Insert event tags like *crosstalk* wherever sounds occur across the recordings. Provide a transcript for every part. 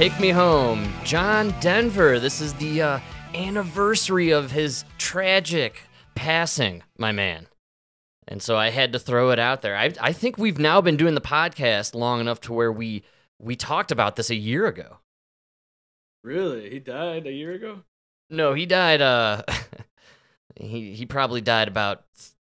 Take Me Home. John Denver. This is the uh, anniversary of his tragic passing, my man. And so I had to throw it out there. I, I think we've now been doing the podcast long enough to where we we talked about this a year ago. Really? He died a year ago? No, he died uh *laughs* he he probably died about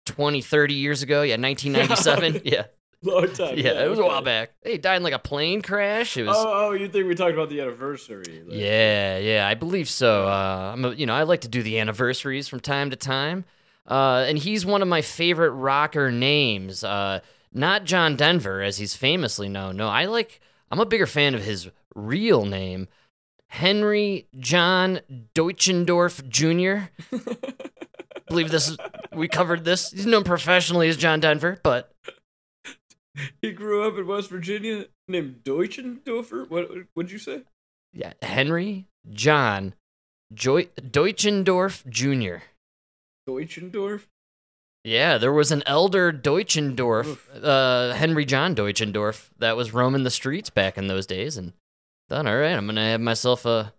20 30 years ago. Yeah, 1997. *laughs* yeah. *laughs* Long time. Yeah, it was a while back. He died in like a plane crash. It was Oh, oh, you think we talked about the anniversary? like- Yeah, yeah, I believe so. Uh, I'm, a, you know, I like to do the anniversaries from time to time, uh, and he's one of my favorite rocker names. Uh, not John Denver, as he's famously known. No, I like. I'm a bigger fan of his real name, Henry John Deutschendorf Jr. *laughs* believe this. Is, we covered this. He's known professionally as John Denver, but He grew up in West Virginia named Deutschendorfer. What would you say? yeah, Henry John Joy- Deutschendorf Jr. Deutschendorf? Yeah, there was an elder Deutschendorf, uh, Henry John Deutschendorf, that was roaming the streets back in those days, and thought, all right, I'm gonna have myself a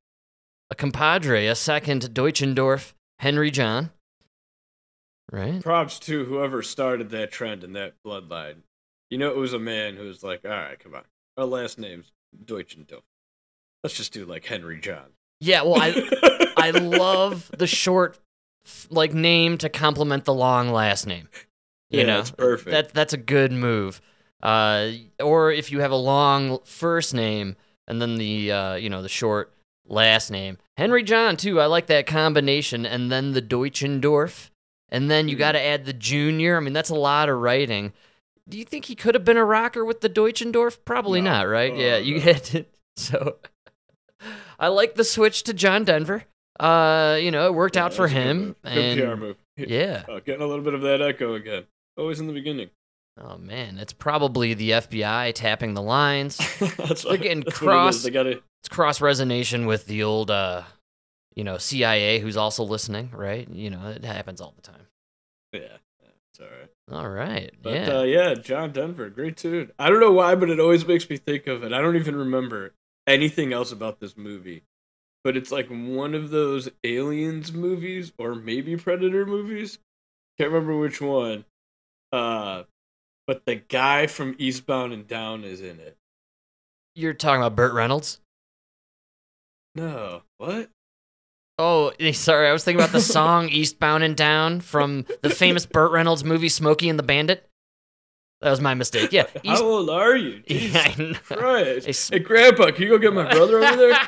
a compadre, a second Deutschendorf, Henry John. Right? Props to whoever started that trend and that bloodline. You know, it was a man who was like, all right, come on. Our last name's Deutschendorf. Let's just do like Henry John. Yeah. Well, I *laughs* I love the short like name to complement the long last name. You Yeah, know, it's perfect. That that's a good move. Uh, or if you have a long first name and then the uh, you know the short last name, Henry John too. I like that combination, and then the Deutschendorf, and then you Mhm. got to add the junior. I mean, that's a lot of writing. Do you think he could have been a rocker with the Deutschendorf? Probably No. not, right? yeah, Uh, you no. *laughs* it. So, I like the switch to John Denver. Uh, you know, it worked Yeah, out for good him. Good and PR move. yeah. Oh, getting a little bit of that echo again. Always in the beginning. Oh man, it's probably the FBI tapping the lines. *laughs* that's They're getting that's what it cross- They gotta. It's cross resonation with the old, uh, you know, CIA who's also listening, right? You know, it happens all the time. Yeah, yeah, it's all right. All right, But yeah. uh, yeah, John Denver, great tune. I don't know why, but it always makes me think of it. I don't even remember anything else about this movie, but it's like one of those aliens movies or maybe Predator movies. Can't remember which one. Uh, but the guy from Eastbound and Down is in it. You're talking about Burt Reynolds? No, what? Oh, eh, sorry, I was thinking about the song *laughs* "Eastbound and Down" from the famous Burt Reynolds movie Smokey and the Bandit. That was my mistake. Yeah, *laughs* How old are you? *laughs* Yeah, Jesus I know. Christ. Hey, Hey, Grandpa, can you go get my brother over there?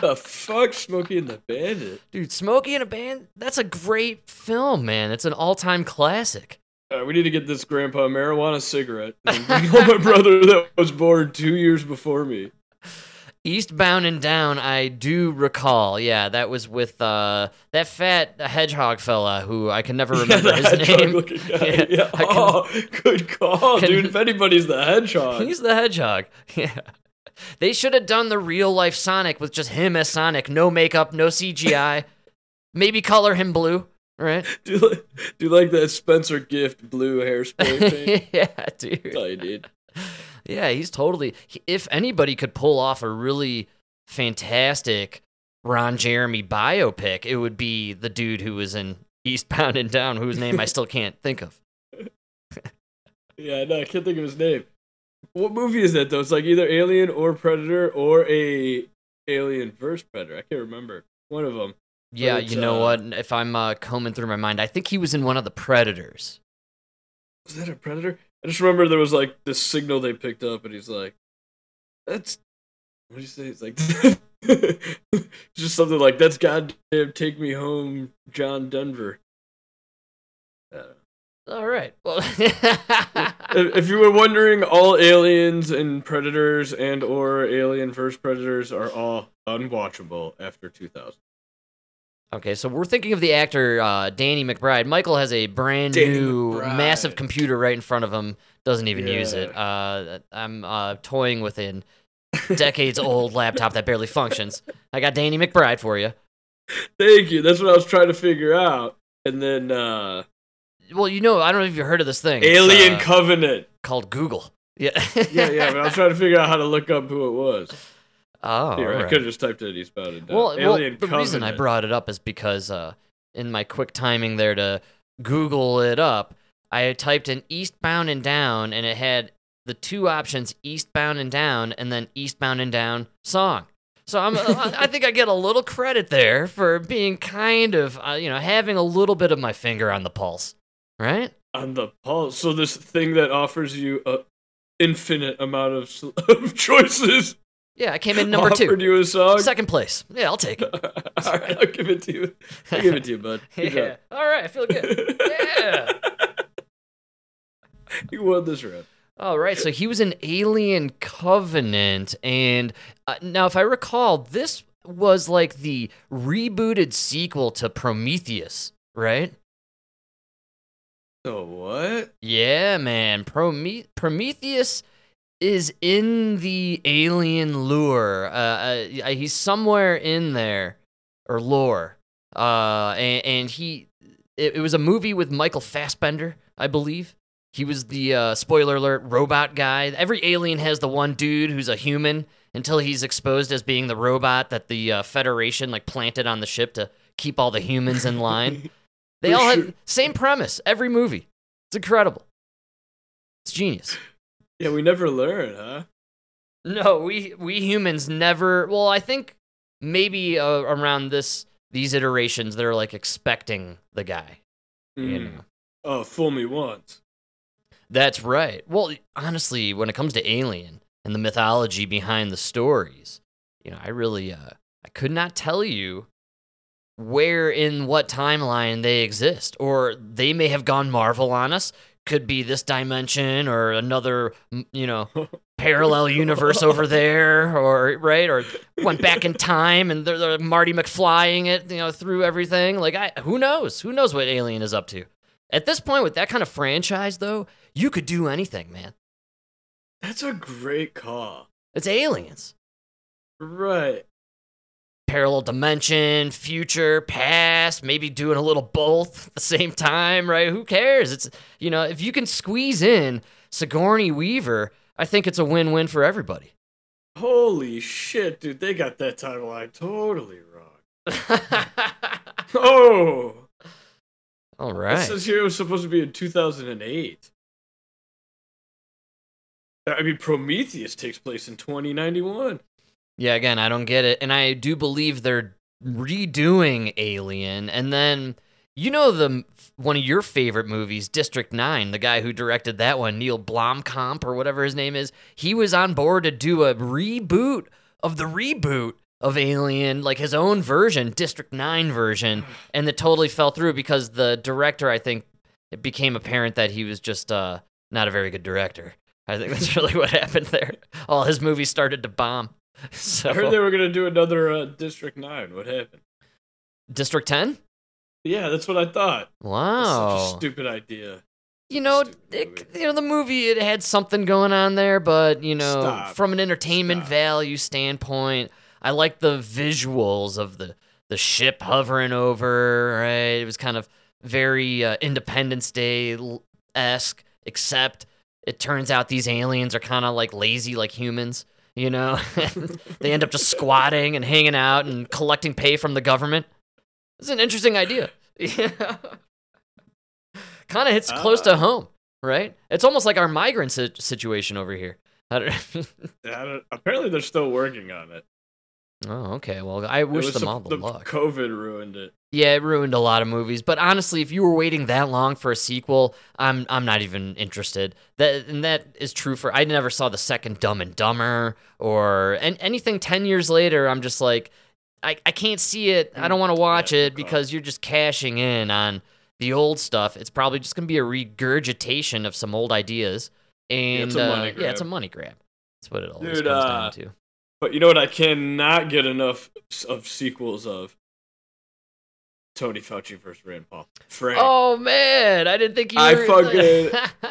the fuck, Smokey and the Bandit? Dude, Smokey and a Band, that's a great film, man. It's an all-time classic. Right, we need to get this grandpa a marijuana cigarette and bring home my brother that was born two years before me. Eastbound and Down, I do recall. Yeah, that was with uh, that fat hedgehog fella who I can never *laughs* remember Yeah, his name. *laughs* Yeah, Yeah. Can- Oh, good call, Can- dude. If anybody's the hedgehog. He's the hedgehog. *laughs* Yeah. They should have done the real life Sonic with just him as Sonic, no makeup, no CGI. Maybe color him blue, right? do, you like, do you like that Spencer Gift blue hairspray paint? yeah, That's dude. all you need. Yeah, he's totally. If anybody could pull off a really fantastic Ron Jeremy biopic, it would be the dude who was in Eastbound and Down, whose name I still can't think of. *laughs* Yeah, no, I can't think of his name. What movie is that though? It's like either Alien or Predator or a Alien versus Predator. I can't remember. One of them. Yeah, you know uh, what? If I'm uh, combing through my mind, I think he was in one of the Predators. Was that a Predator? I just remember there was like this signal they picked up, and he's like, "That's what do you say?" It's like *laughs* just something like, "That's goddamn take me home, John Denver." Uh, All right. Well, if if you were wondering, all aliens and predators and or Alien vs Predators are all unwatchable after 2000. Okay, so we're thinking of the actor uh, Danny McBride. Michael has a brand Danny new, McBride. massive computer right in front of him. Doesn't even use it. Uh, I'm uh, toying with an decades old *laughs* laptop that barely functions. I got Danny McBride for you. Thank you. That's what I was trying to figure out. And then uh Well, you know, I don't know if you've heard of this thing. Alien uh, Covenant. called Google. Yeah. Yeah, yeah, but I was trying to figure out how to look up who it was. Oh, Here, I could have just typed in Eastbound and Down. Well, well the reason I brought it up is because uh, in my quick timing there to Google it up, I typed in Eastbound and Down, and it had the two options Eastbound and Down, and then Eastbound and Down song. So I'm, I I think I get a little credit there for being kind of, uh, you know, having a little bit of my finger on the pulse, right? on the pulse. So this thing that offers you a infinite amount of, *laughs* of choices Yeah, I came in number *laughs* offered two, you a song. second place. Yeah, I'll take it. *laughs* All right, I'll give it to you. I'll give it to you, bud. *laughs* Good Yeah. All right, I feel good. Yeah. you won this round. All right, so he was an Alien Covenant, and uh, now if I recall, this was like the rebooted sequel to Prometheus, right? So what? Yeah, man. Prome- Prometheus is in the alien lure. Uh, uh, he's somewhere in there, or lore. Uh, and, and he, it, it was a movie with Michael Fassbender, I believe. He was the uh, spoiler alert robot guy. Every alien has the one dude who's a human until he's exposed as being the robot that the uh, Federation like planted on the ship to keep all the humans in line. *laughs* They all have same premise every movie. It's incredible. It's genius. Yeah, we never learn, huh? No, we we humans never. Well, I think maybe uh, around this these iterations, they're like expecting the guy. You Mm. know. Oh, fool me once. That's right. Well, honestly, when it comes to Alien and the mythology behind the stories, you know, I really uh I could not tell you where in what timeline they exist or they may have gone Marvel on us. Could be this dimension or another, you know, *laughs* parallel *laughs* universe over there or right or went back in time and they're, they're Marty McFlying it, you know, through everything. Like I who knows? Who knows what Alien is up to? At this point with that kind of franchise though, you could do anything, man. That's a great call. It's aliens. Right. Parallel dimension, future, past, maybe doing a little both at the same time, right? Who cares? It's, you know, if you can squeeze in Sigourney Weaver, I think it's a win win for everybody. Holy shit, dude. They got that timeline totally wrong. *laughs* Oh. All right. It says here it was supposed to be in 2008. I mean, Prometheus takes place in 2091. Yeah, again, I don't get it. And I do believe they're redoing Alien. And then, you know, the one of your favorite movies, District 9, the guy who directed that one, Neil Blomkamp or whatever his name is, he was on board to do a reboot of the reboot of Alien, like his own version, District 9 version. And it totally fell through because the director, I think, it became apparent that he was just uh, not a very good director. I think that's *laughs* really what happened there. All his movies started to bomb. So *laughs* I heard they were going to do another uh, District 9. What happened? District 10? Yeah, that's what I thought. Wow. Such a stupid idea. you know, it, you know the movie it had something going on there, but you know, Stop. from an entertainment Stop. value standpoint, I like the visuals of the the ship hovering over, right? It was kind of very uh, Independence Day esque, except it turns out these aliens are kind of like lazy like humans. You know, *laughs* they end up just *laughs* squatting and hanging out and collecting pay from the government. It's an interesting idea. *laughs* Yeah. kind of hits close to Ah. home, right? It's almost like our migrant si- situation over here. I don't- I don't- apparently, they're still working on it. Oh, okay. Well, I wish them some- all the luck. COVID ruined it. Yeah, it ruined a lot of movies. But honestly, if you were waiting that long for a sequel, I'm I'm not even interested. That and that is true for I never saw the second Dumb and Dumber or and anything ten years later. I'm just like, I, I can't see it. I don't want to watch Yeah, it because you're just cashing in on the old stuff. It's probably just gonna be a regurgitation of some old ideas. And it's a uh, money yeah, it's a money grab. That's what it always Dude, comes uh, down to. But you know what? I cannot get enough of sequels of Tony Fauci versus Rand Paul. Frank. Oh man, I didn't think you I were. fucking-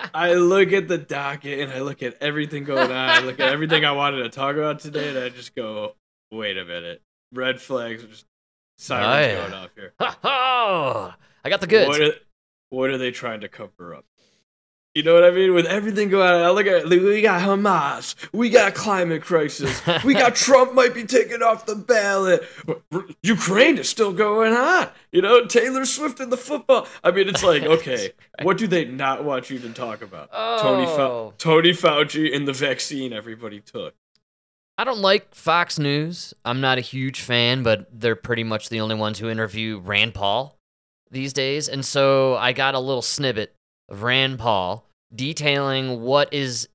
*laughs* I look at the docket and I look at everything going on. I look at everything I wanted to talk about today, and I just go, "Wait a minute! Red flags, are just sirens Oh, yeah. going off here. oh, *laughs* I got the goods. What are, what are they trying to cover up? You know what I mean? With everything going on, I look at we got Hamas, we got climate crisis, we got *laughs* Trump might be taken off the ballot. Ukraine is still going on. You know, Taylor Swift and the football. I mean, it's like, *laughs* okay, what do they not want you to talk about? Oh. Tony, Fa- Tony Fauci and the vaccine everybody took. I don't like Fox News. I'm not a huge fan, but they're pretty much the only ones who interview Rand Paul these days. And so I got a little snippet of Rand Paul detailing what is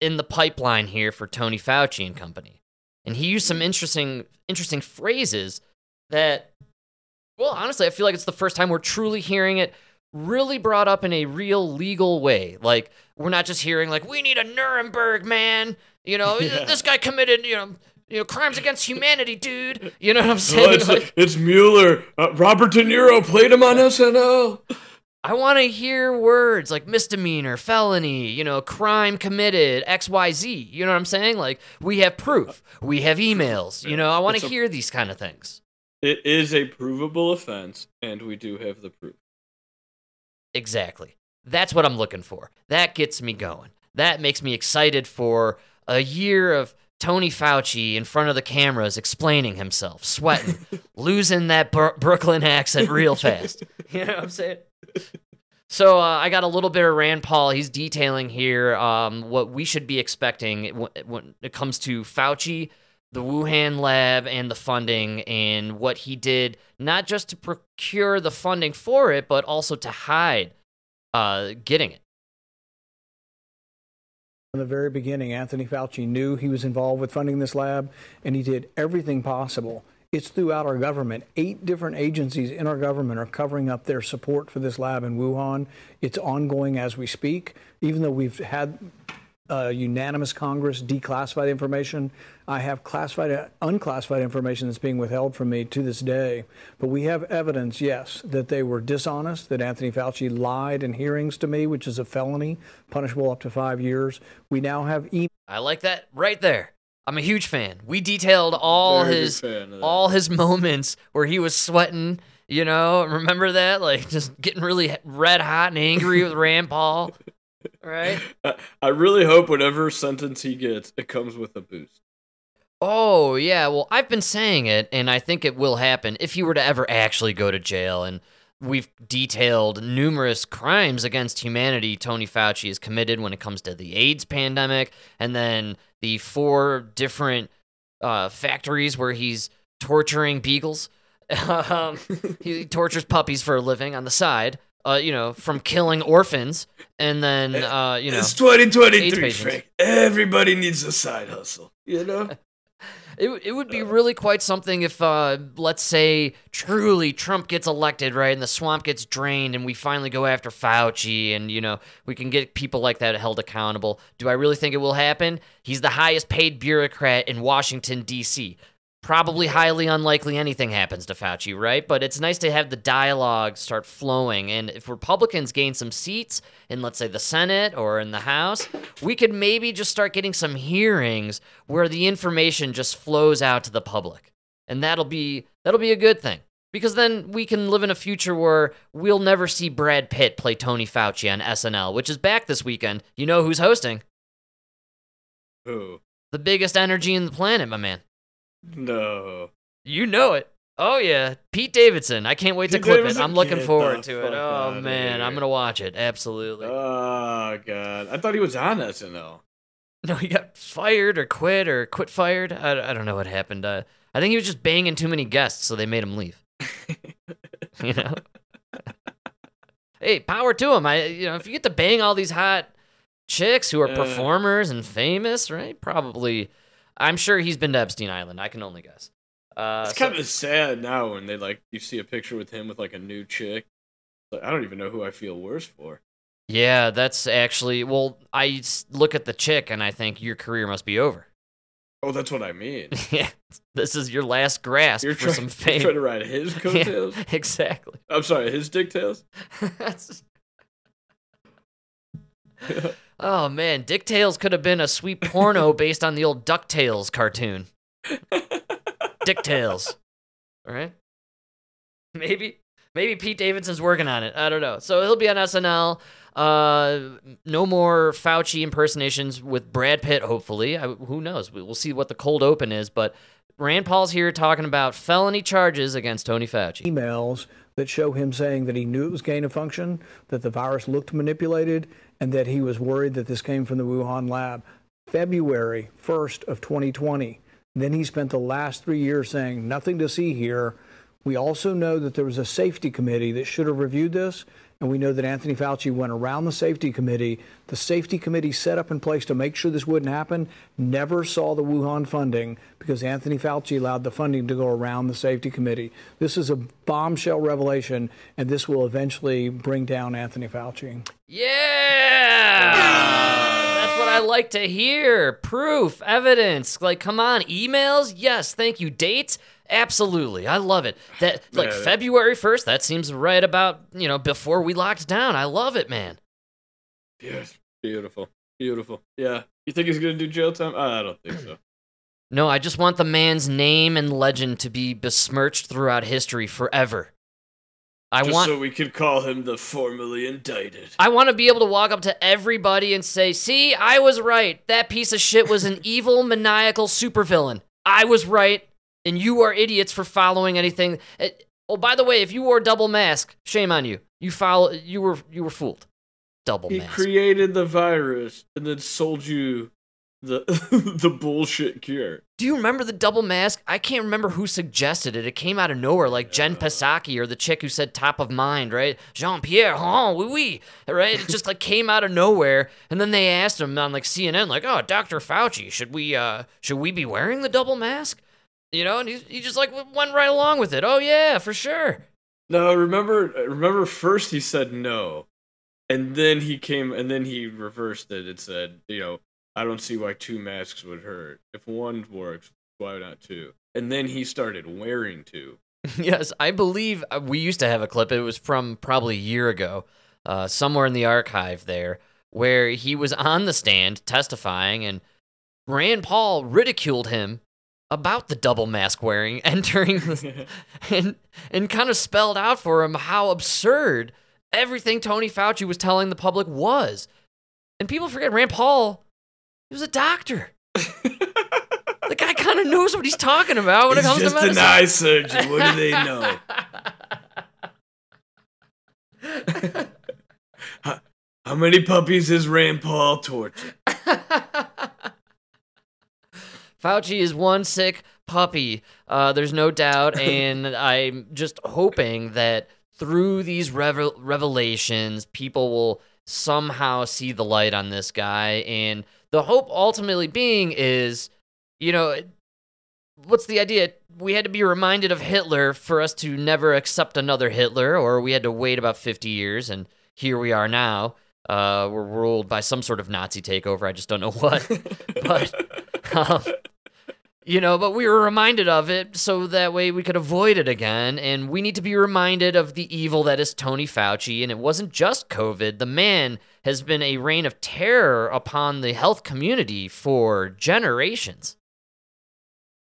in the pipeline here for Tony Fauci and company. And he used some interesting interesting phrases that well, honestly, I feel like it's the first time we're truly hearing it really brought up in a real legal way. Like we're not just hearing like we need a Nuremberg man, you know, *laughs* yeah. this guy committed, you know, you know, crimes against humanity, dude. You know what I'm saying? Oh, it's, *laughs* like, it's Mueller. Uh, Robert De Niro played him on SNL. I want to hear words like misdemeanor, felony, you know, crime committed, XYZ. You know what I'm saying? Like, we have proof, we have emails. You know, I want to hear these kind of things. It is a provable offense, and we do have the proof. Exactly. That's what I'm looking for. That gets me going. That makes me excited for a year of Tony Fauci in front of the cameras explaining himself, sweating, *laughs* losing that Bur- Brooklyn accent real fast. *laughs* You know what I'm saying? So uh, I got a little bit of Rand Paul. He's detailing here um, what we should be expecting when it comes to Fauci, the Wuhan lab, and the funding, and what he did not just to procure the funding for it, but also to hide uh, getting it. From the very beginning, Anthony Fauci knew he was involved with funding this lab, and he did everything possible it's throughout our government. Eight different agencies in our government are covering up their support for this lab in Wuhan. It's ongoing as we speak. Even though we've had a unanimous Congress declassify the information, I have classified, unclassified information that's being withheld from me to this day. But we have evidence, yes, that they were dishonest, that Anthony Fauci lied in hearings to me, which is a felony, punishable up to five years. We now have. E- I like that right there. I'm a huge fan. We detailed all Very his all his moments where he was sweating. You know, remember that? Like just getting really red hot and angry with Rand Paul. *laughs* Right? I really hope whatever sentence he gets, it comes with a boost. Oh, yeah. Well, I've been saying it, and I think it will happen if he were to ever actually go to jail. And we've detailed numerous crimes against humanity Tony Fauci has committed when it comes to the AIDS pandemic, and then the four different uh, factories where he's torturing beagles. *laughs* um, he *laughs* tortures puppies for a living on the side. Uh, you know, from killing orphans, and then uh, you know, it's 2023, Frank. Everybody needs a side hustle. You know. *laughs* It, it would be really quite something if, uh, let's say, truly Trump gets elected, right, and the swamp gets drained, and we finally go after Fauci, and you know we can get people like that held accountable. Do I really think it will happen? He's the highest paid bureaucrat in Washington D.C probably highly unlikely anything happens to Fauci, right? But it's nice to have the dialogue start flowing. And if Republicans gain some seats in, let's say, the Senate or in the House, we could maybe just start getting some hearings where the information just flows out to the public. And that'll be that'll be a good thing. Because then we can live in a future where we'll never see Brad Pitt play Tony Fauci on SNL, which is back this weekend. You know who's hosting? Who? The biggest energy in the planet, my man. No. You know it. Oh yeah, Pete Davidson. I can't wait Pete to clip Davidson? it. I'm looking forward to it. Oh man, I'm gonna watch it. Absolutely. Oh god, I thought he was on SNL. No, he got fired or quit or quit fired. I, I don't know what happened. Uh, I think he was just banging too many guests, so they made him leave. *laughs* you know. hey, power to him. I you know if you get to bang all these hot chicks who are uh, performers and famous, right? Probably I'm sure he's been to Epstein Island. I can only guess. Uh, it's so, kind of sad now when they like you see a picture with him with like a new chick. Like, I don't even know who I feel worse for. Yeah, that's actually well. I look at the chick and I think your career must be over. Oh, that's what I mean. *laughs* yeah, this is your last grasp you're for trying, some fame. *laughs* You're trying to ride his *laughs* coattails. Yeah, exactly. I'm sorry, his dicktails. Oh man, Dick Tales could have been a sweet porno *laughs* based on the old DuckTales cartoon. Dick Tales. All right? Maybe. Maybe Pete Davidson's working on it. I don't know. So he'll be on SNL. Uh, no more Fauci impersonations with Brad Pitt. Hopefully, I, who knows? We'll see what the cold open is. But Rand Paul's here talking about felony charges against Tony Fauci. Emails that show him saying that he knew it was gain of function, that the virus looked manipulated, and that he was worried that this came from the Wuhan lab. February 1st of 2020. Then he spent the last three years saying nothing to see here. We also know that there was a safety committee that should have reviewed this, and we know that Anthony Fauci went around the safety committee. The safety committee set up in place to make sure this wouldn't happen, never saw the Wuhan funding because Anthony Fauci allowed the funding to go around the safety committee. This is a bombshell revelation, and this will eventually bring down Anthony Fauci. Yeah! That's what I like to hear. Proof, evidence. Like, come on, emails? Yes, thank you. Dates? Absolutely. I love it. That *laughs* like Yeah. February 1st, that seems right about, you know, before we locked down. I love it, man. Yes. Beautiful. Beautiful. Yeah. You think he's gonna do jail time? I don't think so. *clears throat* No, I just want the man's name and legend to be besmirched throughout history forever. I Just want so we could call him the formerly indicted. I want to be able to walk up to everybody and say, "See, I was right. That piece of shit was an *laughs* evil, maniacal supervillain. I was right, and you are idiots for following anything." Uh, Oh, by the way, if you wore a double mask, shame on you. You follow. You were you were fooled. Double He mask. created the virus and then sold you the *laughs* the bullshit cure. Do you remember the double mask? I can't remember who suggested it. It came out of nowhere, like Jen Psaki or the chick who said top of mind, right? Jean Pierre, oh, oui, oui, right? It just like came out of nowhere, and then they asked him on like CNN, like, "Oh, Dr. Fauci, should we uh should we be wearing the double mask?" You know, and he he just like went right along with it. Oh yeah, for sure. No, remember remember first he said no. And then he came and then he reversed it and said, you know, I don't see why two masks would hurt. If one works, why not two? And then he started wearing two. *laughs* yes, I believe uh, we used to have a clip. It was from probably a year ago, uh, somewhere in the archive there, where he was on the stand testifying, and Rand Paul ridiculed him about the double mask wearing *laughs* entering the, *laughs* and and kind of spelled out for him how absurd everything Tony Fauci was telling the public was. And people forget Rand Paul, he was a doctor. *laughs* the guy kind of knows what he's talking about when it comes to medicine. Just an eye surgeon. What do they know? how, how many puppies has Rand Paul tortured? Fauci is one sick puppy. Uh, there's no doubt, *laughs* and I'm just hoping that through these revel- revelations, people will somehow see the light on this guy. And the hope ultimately being is, you know, what's the idea? We had to be reminded of Hitler for us to never accept another Hitler, or we had to wait about 50 years, and here we are now. Uh, we're ruled by some sort of Nazi takeover. I just don't know what. *laughs* but um, you know, but we were reminded of it so that way we could avoid it again. And we need to be reminded of the evil that is Tony Fauci. And it wasn't just COVID. The man has been a reign of terror upon the health community for generations.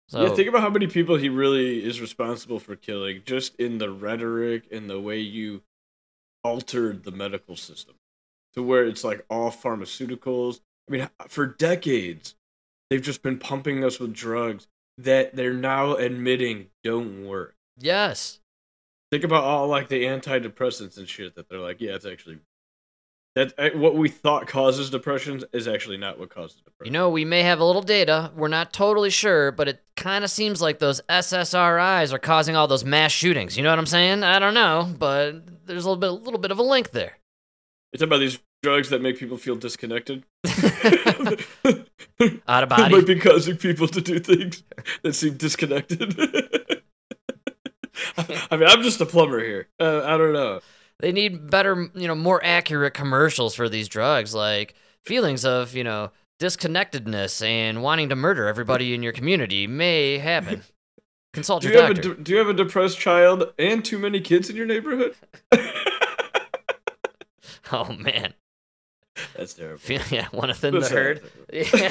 So, yeah, think about how many people he really is responsible for killing, just in the rhetoric and the way you altered the medical system to where it's like all pharmaceuticals. I mean, for decades, they've just been pumping us with drugs that they're now admitting don't work. yes. Think about all like the antidepressants and shit that they're like, yeah, it's actually that uh, what we thought causes depressions is actually not what causes depression. You know, we may have a little data. We're not totally sure, but it kind of seems like those SSRIs are causing all those mass shootings. You know what I'm saying? I don't know, but there's a little bit, a little bit of a link there. It's about these drugs that make people feel disconnected. *laughs* *laughs* *laughs* Out of It might be causing people to do things that seem disconnected. *laughs* I mean, I'm just a plumber here. Uh, I don't know. They need better, you know, more accurate commercials for these drugs, like feelings of, you know, disconnectedness and wanting to murder everybody in your community may happen. *laughs* Consult Do your you have a doctor. de- do you have a depressed child and too many kids in your neighborhood? oh man, *laughs* That's terrible. Yeah, *laughs* want to thin the herd. *laughs* Yeah.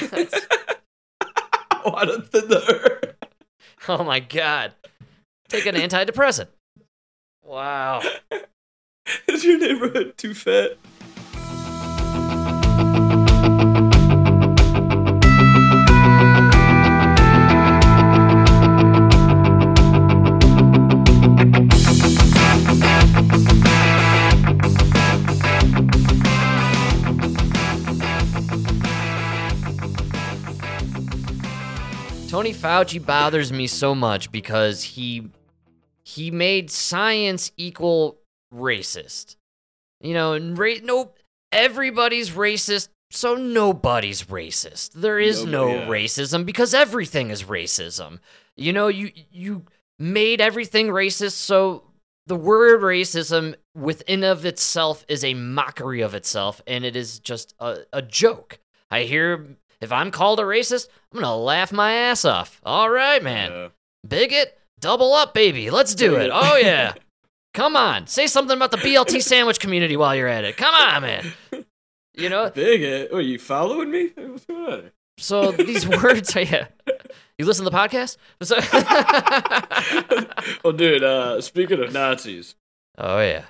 don't thin the herd? oh my god, take an antidepressant. Wow. Is your neighborhood too fat? Tony Fauci bothers me so much because he he made science equal racist. You know, and ra- no everybody's racist, so nobody's racist. There is no yeah. racism because everything is racism. You know, you you made everything racist, so the word racism within of itself is a mockery of itself and it is just a, a joke. I hear if I'm called a racist, I'm gonna laugh my ass off. All right, man. Yeah. Bigot, double up, baby. Let's do it. Oh *laughs* yeah. Come on. Say something about the BLT *laughs* sandwich community while you're at it. Come on, man. You know, Bigot. Are you following me? What's going on? so these *laughs* words are yeah. You listen to the podcast? Well, dude, uh, speaking of Nazis, oh yeah.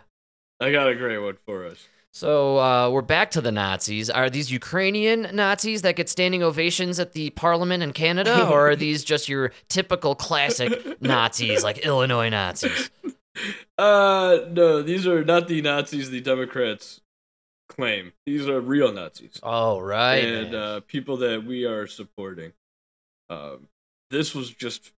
I got a great one for us. So uh, we're back to the Nazis. Are these Ukrainian Nazis that get standing ovations at the parliament in Canada, *laughs* or are these just your typical classic Nazis, like Illinois Nazis? *laughs* Uh, no, these are not the Nazis the Democrats claim. These are real Nazis Oh right. and uh, people that we are supporting. Um, this was just.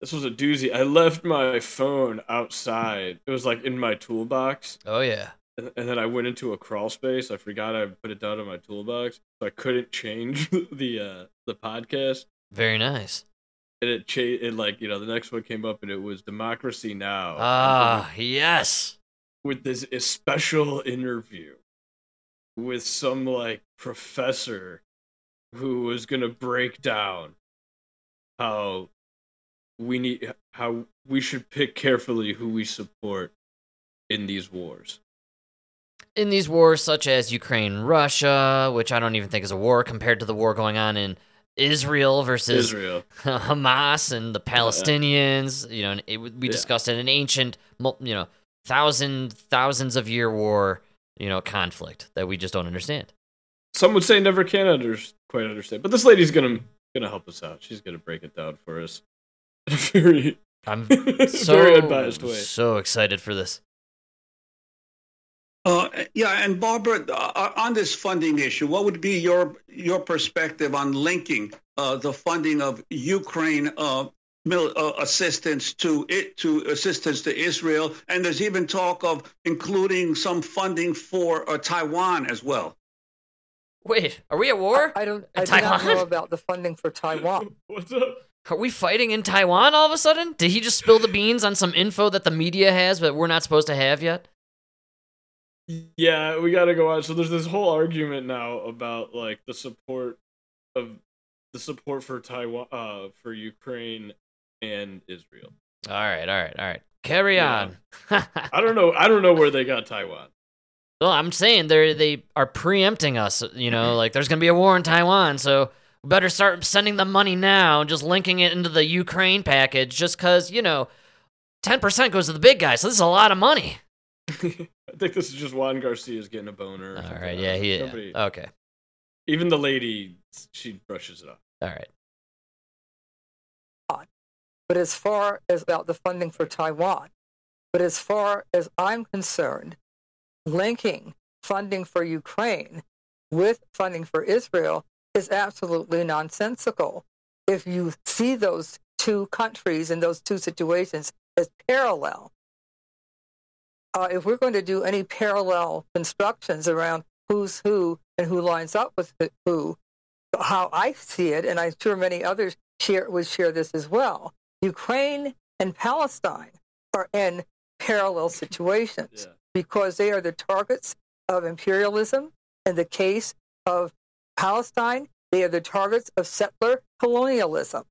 This was a doozy. I left my phone outside. It was like in my toolbox. oh yeah. And, and then I went into a crawl space. I forgot I put it down in my toolbox, so I couldn't change *laughs* the uh, the podcast. Very nice. And it changed. it like you know the next one came up and it was Democracy Now. Ah yes. with this a special interview with some like professor who was gonna break down how we need how we should pick carefully who we support in these wars. In these wars such as Ukraine, Russia, which I don't even think is a war compared to the war going on in Israel versus Israel. *laughs* Hamas and the Palestinians. You know, and it, we Yeah. discussed in an ancient, you know, thousand thousands of year war, you know, conflict that we just don't understand. Some would say never can under, quite understand, but this lady's gonna gonna help us out. She's gonna break it down for us. in *laughs* a very I'm *laughs* very unbiased way. so excited for this. Uh, yeah, and Barbara, uh, on this funding issue, what would be your your perspective on linking uh, the funding of Ukraine uh, mil- uh, assistance to it to assistance to Israel, and there's even talk of including some funding for uh, Taiwan as well. Wait, are we at war? I don't. In I do not know about the funding for Taiwan. *laughs* What's up? Are we fighting in Taiwan all of a sudden? Did he just spill the beans on some info that the media has but we're not supposed to have yet? Yeah, we gotta go on. So there's this whole argument now about like the support of the support for Taiwan, uh, for Ukraine and Israel. All right, all right, all right. Carry Yeah. on. I don't know. I don't know where they got Taiwan. well, I'm saying they they are preempting us. You know, *laughs* like there's gonna be a war in Taiwan, so we better start sending the money now, and just linking it into the Ukraine package, just cause you know, ten percent goes to the big guy, so this is a lot of money. *laughs* I think this is just Juan Garcia's getting a boner. or All something. right, I yeah, he. know. Nobody- Okay, Even the lady, she brushes it off. all right. But as far as about the funding for Taiwan, but as far as I'm concerned, linking funding for Ukraine with funding for Israel is absolutely nonsensical. If you see those two countries and those two situations as parallel, uh, if we're going to do any parallel constructions around who's who and who lines up with who, how I see it, and I'm sure many others share, would share this as well. Ukraine and Palestine are in parallel situations Yeah. because they are the targets of imperialism. In the case of Palestine, they are the targets of settler colonialism.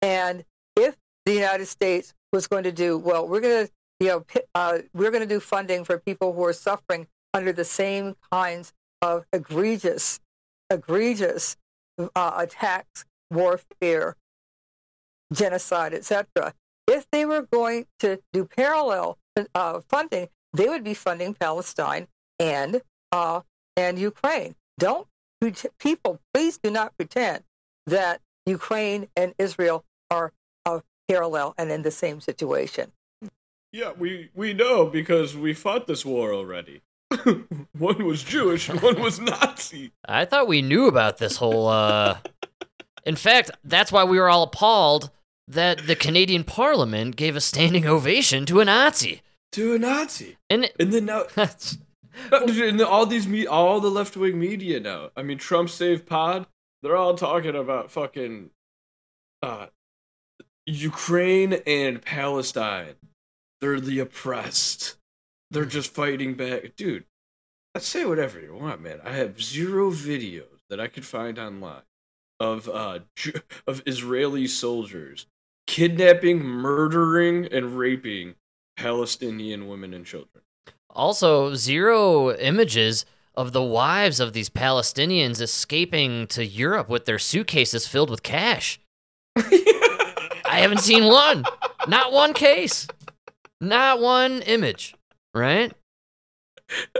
And if the United States was going to do well, we're going to you know uh, we're going to do funding for people who are suffering under the same kinds of egregious, egregious uh, attacks, warfare, genocide, etc. if they were going to do parallel uh, funding, they would be funding Palestine and uh, and Ukraine. Don't people please do not pretend that Ukraine and Israel are parallel and in the same situation. Yeah, we we know because we fought this war already. *laughs* one was Jewish, and one was Nazi. I thought we knew about this whole. uh *laughs* In fact, that's why we were all appalled that the Canadian Parliament gave a standing ovation to a Nazi. To a Nazi. And and then now *laughs* and all these me all the left wing media now. I mean Trump Save Pod, they're all talking about fucking uh Ukraine and Palestine. They're the oppressed. They're just fighting back. Dude, let's say whatever you want, man. I have zero videos that I could find online of uh *laughs* of Israeli soldiers kidnapping, murdering, and raping Palestinian women and children. Also, zero images of the wives of these Palestinians escaping to Europe with their suitcases filled with cash. *laughs* I haven't seen one. Not one case. Not one image, right? *laughs*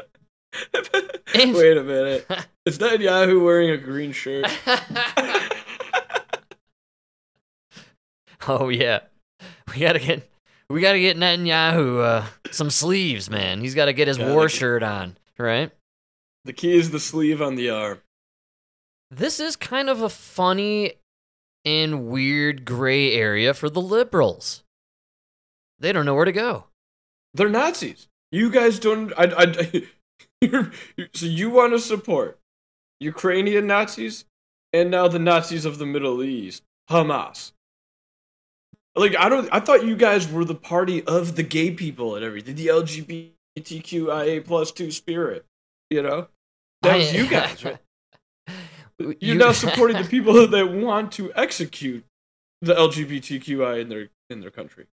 Wait a minute. *laughs* Is Netanyahu wearing a green shirt? *laughs* oh yeah. We gotta get we gotta get Netanyahu uh, some sleeves, man. He's gotta get his war shirt on, right? The key is the sleeve on the arm. This is kind of a funny and weird gray area for the liberals. They don't know where to go. They're Nazis. You guys don't. I, I, *laughs* so you want to support Ukrainian Nazis and now the Nazis of the Middle East, Hamas. Like I don't. I thought you guys were the party of the gay people and everything, the LGBTQIA plus two spirit. You know, that was you guys. Right? *laughs* You're you, now *laughs* supporting the people that want to execute the LGBTQI in their in their country.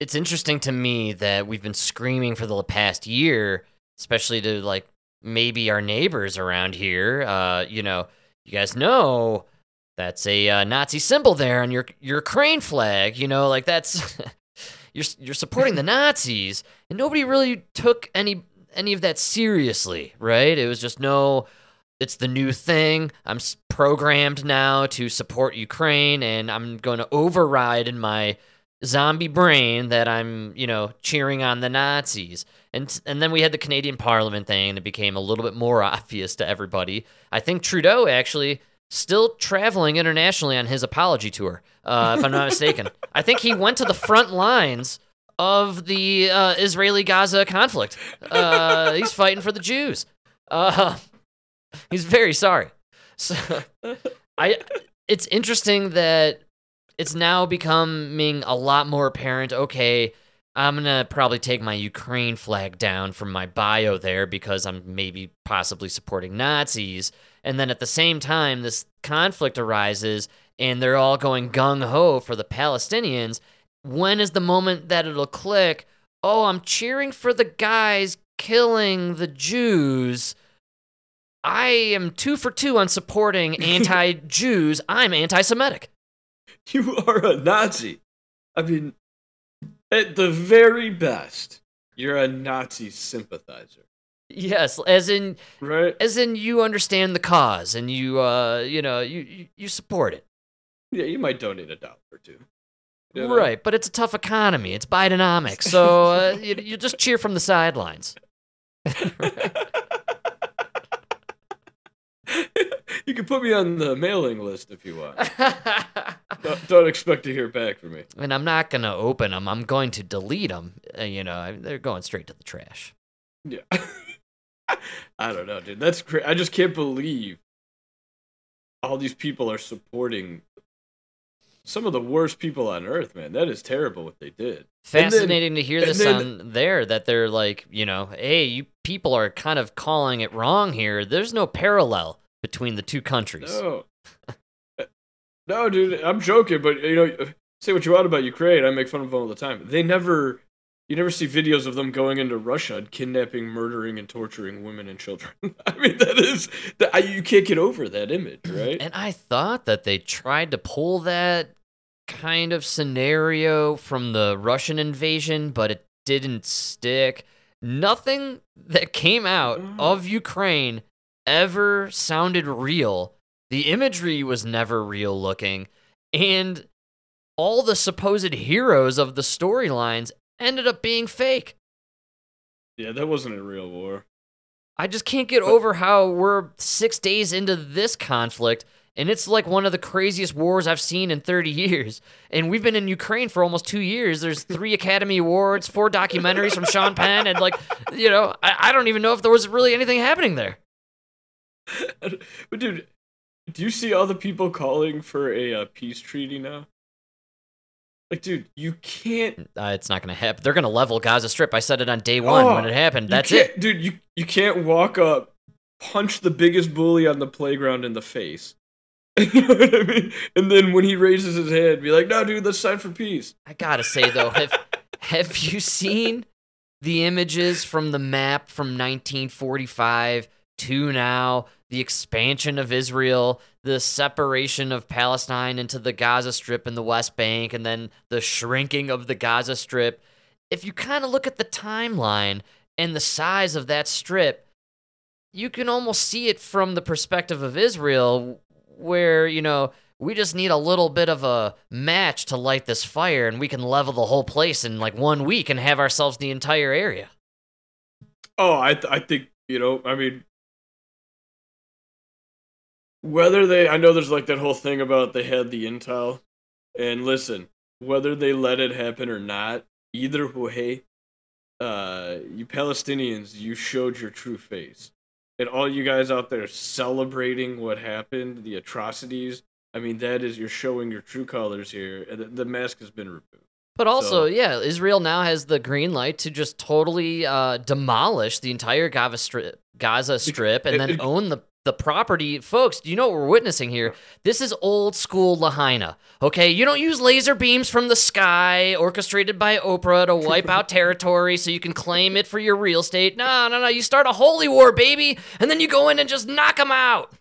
It's interesting to me that we've been screaming for the past year, especially to like maybe our neighbors around here. Uh, you know, you guys know that's a uh, Nazi symbol there on your your crane flag. You know, like that's *laughs* you're you're supporting the *laughs* Nazis, and nobody really took any any of that seriously, right? It was just no it's the new thing. I'm programmed now to support Ukraine, and I'm going to override in my zombie brain that I'm, you know, cheering on the Nazis. And and then we had the Canadian Parliament thing, and it became a little bit more *laughs* obvious to everybody. I think Trudeau actually still traveling internationally on his apology tour, uh, if I'm not *laughs* mistaken. I think he went to the front lines of the uh, Israeli Gaza conflict. Uh, he's fighting for the Jews. Uh, He's very sorry. So I it's interesting that it's now becoming a lot more apparent, okay, I'm going to probably take my Ukraine flag down from my bio there because I'm maybe possibly supporting Nazis. And then at the same time, this conflict arises and they're all going gung ho for the Palestinians. When is the moment that it'll click? Oh, I'm cheering for the guys killing the Jews I am two for two on supporting *laughs* anti Jews. I'm anti Semitic. *laughs* You are a Nazi. I mean, at the very best, you're a Nazi sympathizer. Yes, as in right, as in you understand the cause and you uh you know you you, support it. Yeah, you might donate a dollar or two. You know? Right, but it's a tough economy. It's Bidenomics, so uh, *laughs* you, you just cheer from the sidelines. *laughs* you can put me on the mailing list if you want. *laughs* don't, don't, expect to hear back from me. And I'm not going to open them. I'm going to delete them. Uh, you know, they're going straight to the trash. Yeah. *laughs* I don't know, dude. That's crazy. I just can't believe all these people are supporting some of the worst people on earth, man. That is terrible what they did. Fascinating then, to hear this then, on there that they're like, you know, hey, you people are kind of calling it wrong here. There's no parallel between the two countries. No. no, dude, I'm joking, but you know, say what you want about Ukraine. I make fun of them all the time. They never you never see videos of them going into Russia and kidnapping, murdering, and torturing women and children. *laughs* I mean, that is that you can't get over that image, *clears throat* right? And I thought that they tried to pull that kind of scenario from the Russian invasion, but it didn't stick. Nothing that came out mm. of Ukraine ever sounded real. The imagery was never real looking. And all the supposed heroes of the storylines ended up being fake. Yeah, that wasn't a real war. I just can't get over how we're six days into this conflict, and it's like one of the craziest wars I've seen in 30 years. And we've been in Ukraine for almost two years. There's three Academy Awards, four documentaries from Sean Penn, and like, you know, I, I don't even know if there was really anything happening there. *laughs* but dude, do you see all the people calling for a uh, peace treaty now? Like, dude, you can't. Uh, it's not going to happen. They're going to level Gaza Strip. I said it on day one Oh, when it happened. That's it. dude. You you can't walk up, punch the biggest bully on the playground in the face. *laughs* you know what I mean? And then when he raises his hand, be like, "No, dude, let's sign for peace." I gotta say though, have *laughs* have you seen the images from the map from 1945 to now? The expansion of Israel, the separation of Palestine into the Gaza Strip and the West Bank, and then the shrinking of the Gaza Strip. If you kind of look at the timeline and the size of that strip, you can almost see it from the perspective of Israel, where, you know, we just need a little bit of a match to light this fire and we can level the whole place in like one week and have ourselves the entire area. Oh, I th- I think you know. I mean, whether they, I know there's like that whole thing about they had the intel, and listen, whether they let it happen or not, either way, uh, you Palestinians, you showed your true face, and all you guys out there celebrating what happened, the atrocities. I mean, that is you're showing your true colors here, the, the mask has been removed. But also, So- yeah, Israel now has the green light to just totally uh, demolish the entire Gaza Strip, Gaza Strip and then own the the property. Folks, do you know what we're witnessing here? This is old school Lahaina. Okay, you don't use laser beams from the sky orchestrated by Oprah to wipe out *laughs* territory so you can claim it for your real estate. No, no, no. You start a holy war, baby, and then you go in and just knock them out.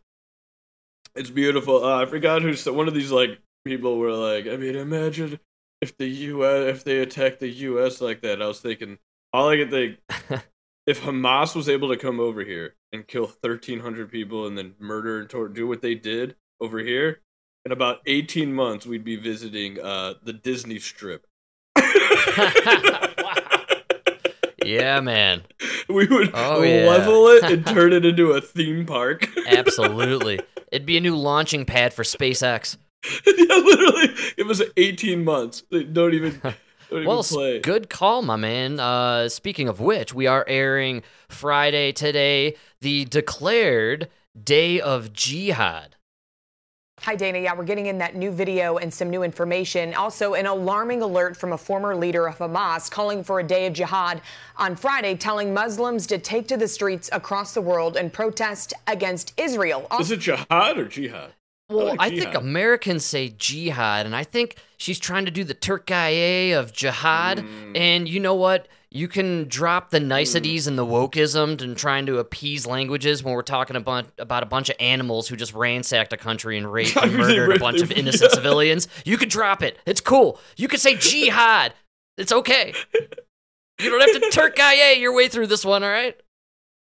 It's beautiful. Uh, I forgot who said one of these like people were like, I mean, imagine if the U.S. if they attacked the U.S. like that. I was thinking, all I could think, *laughs* if Hamas was able to come over here and kill thirteen hundred people and then murder and tor- do what they did over here, in about eighteen months we'd be visiting uh, the Disney Strip. *laughs* Yeah, man. We would Oh, yeah. level it and *laughs* turn it into a theme park. Absolutely. *laughs* It'd be a new launching pad for SpaceX. yeah, literally, it was 18 months. They don't even Well, good call, my man. Uh, speaking of which, we are airing Friday today, the declared day of jihad. Hi, Dana. Yeah, we're getting in that new video and some new information. Also, an alarming alert from a former leader of Hamas calling for a day of jihad on Friday, telling Muslims to take to the streets across the world and protest against Israel. Is it jihad or jihad? Well, like I, think. Americans say jihad, and I think she's trying to do the Türkiye of jihad. Mm. And you know what? You can drop the niceties and the wokeism and trying to appease languages when we're talking about, about a bunch of animals who just ransacked a country and raped *laughs* and murdered a bunch of innocent *laughs* yeah. civilians. You could drop it. It's cool. You could say jihad. It's okay. *laughs* You don't have to Türkiye your way through this one, all right?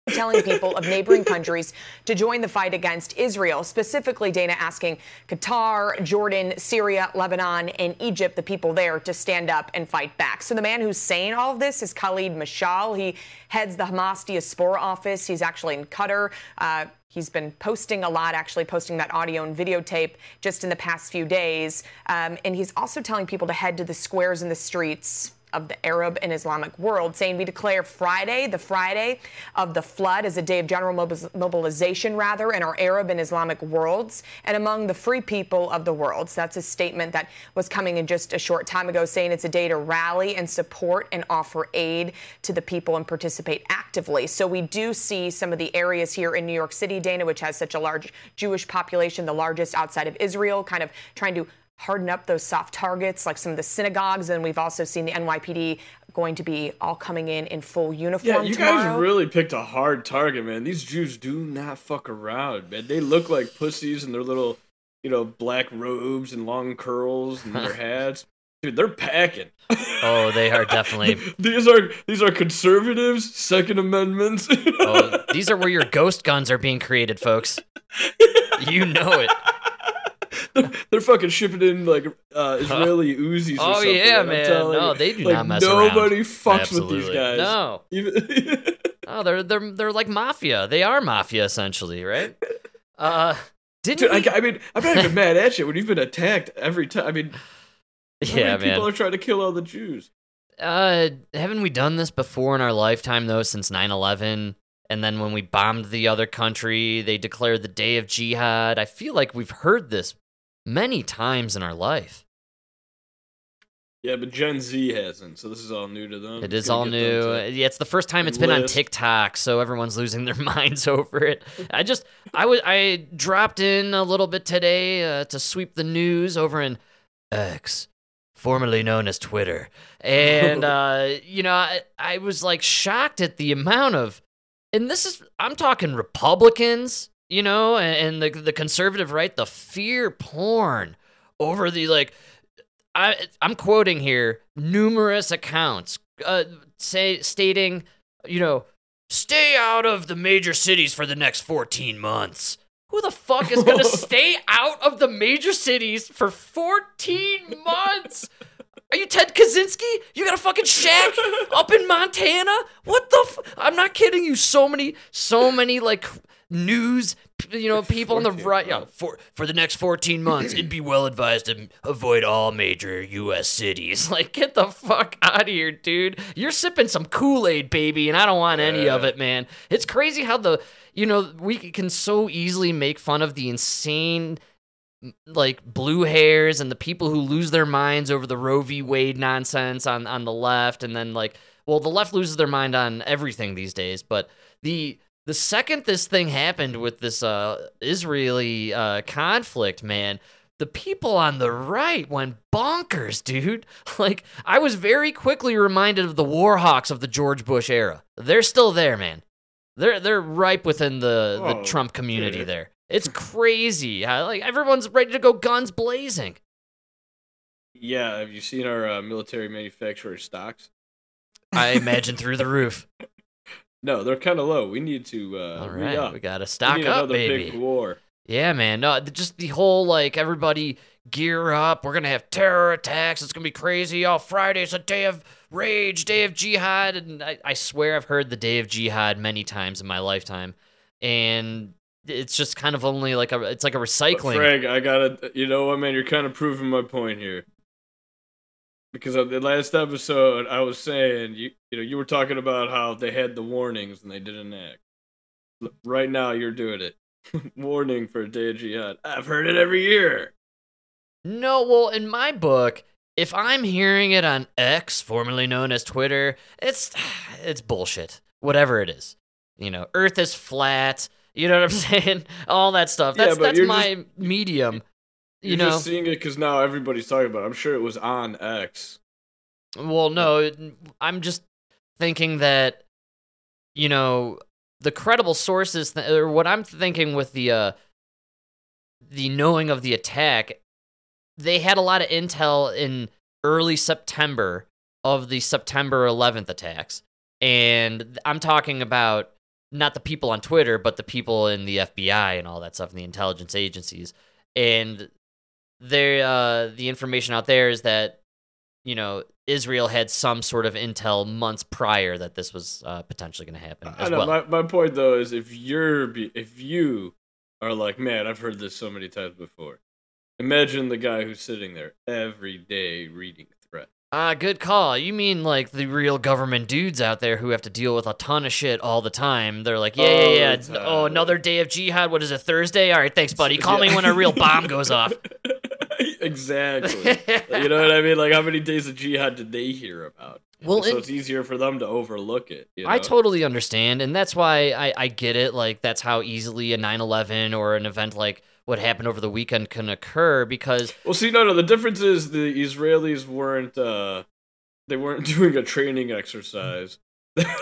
Telling people of neighboring countries to join the fight against Israel, specifically, Dana asking Qatar, Jordan, Syria, Lebanon, and Egypt, the people there, to stand up and fight back. So the man who's saying all of this is Khalid Mashal. He heads the Hamas diaspora office. He's actually in Qatar. Uh, He's been posting a lot, actually posting that audio and videotape just in the past few days. Um, and he's also telling people to head to the squares and the streets of the Arab and Islamic world, saying we declare Friday, the Friday of the flood, as a day of general mobilization, rather, in our Arab and Islamic worlds and among the free people of the world. So that's a statement that was coming in just a short time ago, saying it's a day to rally and support and offer aid to the people and participate actively. So we do see some of the areas here in New York City, Dana, which has such a large Jewish population, the largest outside of Israel, kind of trying to harden up those soft targets like some of the synagogues. And we've also seen the NYPD going to be all coming in in full uniform. Yeah, uniform you tomorrow. guys really picked a hard target, man. These Jews do not fuck around, man. They look like pussies in their little you know, black robes and long curls and their *laughs* hats. Dude, they're packing. Oh, they are definitely. *laughs* these are these are conservatives, Second Amendments. oh, these are where your ghost guns are being created, folks. *laughs* You know it. They're, *laughs* they're fucking shipping in like uh, Israeli Uzis. Or Oh something, yeah, man. No, you, they do like, not mess around. Nobody fucks with these Absolutely. guys. No. Even- *laughs* Oh, they're they're they're like mafia. They are mafia essentially, right? Uh, didn't Dude, we- I, I mean, I'm not even *laughs* mad at you when you've been attacked every time. I mean, yeah, many people man. are trying to kill all the Jews? Uh, haven't we done this before in our lifetime though? Since 9/11, and then when we bombed the other country, they declared the day of jihad. I feel like we've heard this many times in our life. Yeah, but Gen Z hasn't, so this is all new to them. It's all new. to- Yeah, it's the first time it's been on. TikTok, so everyone's losing their *laughs* minds over it. *laughs* I just, I was, I dropped in a little bit today uh, to sweep the news over in X, formerly known as Twitter, and *laughs* uh, you know, I, I was like shocked at the amount of, and this is, I'm talking Republicans, you know, and, and the the conservative right, the fear porn over the like I, I'm quoting here numerous accounts uh, say stating, you know, stay out of the major cities for the next 14 months. Who the fuck is gonna *laughs* stay out of the major cities for 14 months? Are you Ted Kaczynski? You got a fucking shack *laughs* up in Montana? What the? F- I'm not kidding you. So many, so many like news, you know, people on the 14 right. Yeah, for for the next 14 months, it'd be well advised to avoid all major U.S. cities. *laughs* Like, get the fuck out of here, dude. You're sipping some Kool Aid, baby, and I don't want any of it, man. It's crazy how the you know we can so easily make fun of the insane like blue hairs and the people who lose their minds over the Roe v. Wade nonsense on on the left, and then like, well, the left loses their mind on everything these days. But the the second this thing happened with this uh, Israeli uh, conflict, man, the people on the right went bonkers, *laughs* dude. Like, I was very quickly reminded of the Warhawks of the George Bush era. They're still there, man. They're they're ripe within the the Oh, Trump community dude. there. It's crazy. how, like everyone's ready to go guns blazing. Yeah, have you seen our uh, military manufacturer stocks? I *laughs* imagine through the roof. No, they're kind of low. We need to uh, All re-up. we got to We stock need up, baby. big war. Yeah, man. No, just the whole like everybody gear up. We're gonna have terror attacks. It's gonna be crazy. All Oh, Friday's a day of rage, day of jihad, and I, I swear I've heard the day of jihad many times in my lifetime, and it's just kind of only like a it's like a But recycling. Frank, I gotta. You know what, man? You're kind of proving my point here. Because on the last episode, I was saying you, you know, you were talking about how they had the warnings and they didn't act. Right now, you're doing it. *laughs* Warning for a day of jihad. I've heard it every year. No, well, in my book, if I'm hearing it on X, formerly known as Twitter, it's *sighs* it's bullshit. Whatever it is. You know, Earth is flat. You know what I'm *laughs* saying? All that stuff. That's but that's my medium. You're You know. just seeing it because now everybody's talking about. it. I'm sure it was on X. Well, no, it- I'm just thinking that you know the credible sources, th- or what I'm thinking with the uh, the knowing of the attack. They had a lot of intel in early September of the September 11th attacks, and I'm talking about not the people on Twitter, but the people in the FBI and all that stuff, and the intelligence agencies, and there, uh, the information out there is that you know, Israel had some sort of intel months prior that this was uh, potentially going to happen I know. well. My my point though is if you're be- if you are like, man, I've heard this so many times before. Imagine the guy who's sitting there every day reading. Ah, good call. You mean like the real government dudes out there who have to deal with a ton of shit all the time? They're like, yeah, yeah, yeah. Oh, another day of jihad. What is it? Thursday? All right, thanks, buddy. Call me when a real bomb goes *laughs* off. exactly. you know what I mean? Like, how many days of jihad did they hear about? Well, so and- it's easier for them to overlook it. You know? I totally understand, and that's why I, I get it. Like that's how easily a 9/11 or an event like what happened over the weekend can occur because Well, see, no, no. The difference is the Israelis weren't. uh They weren't *laughs* doing a training exercise.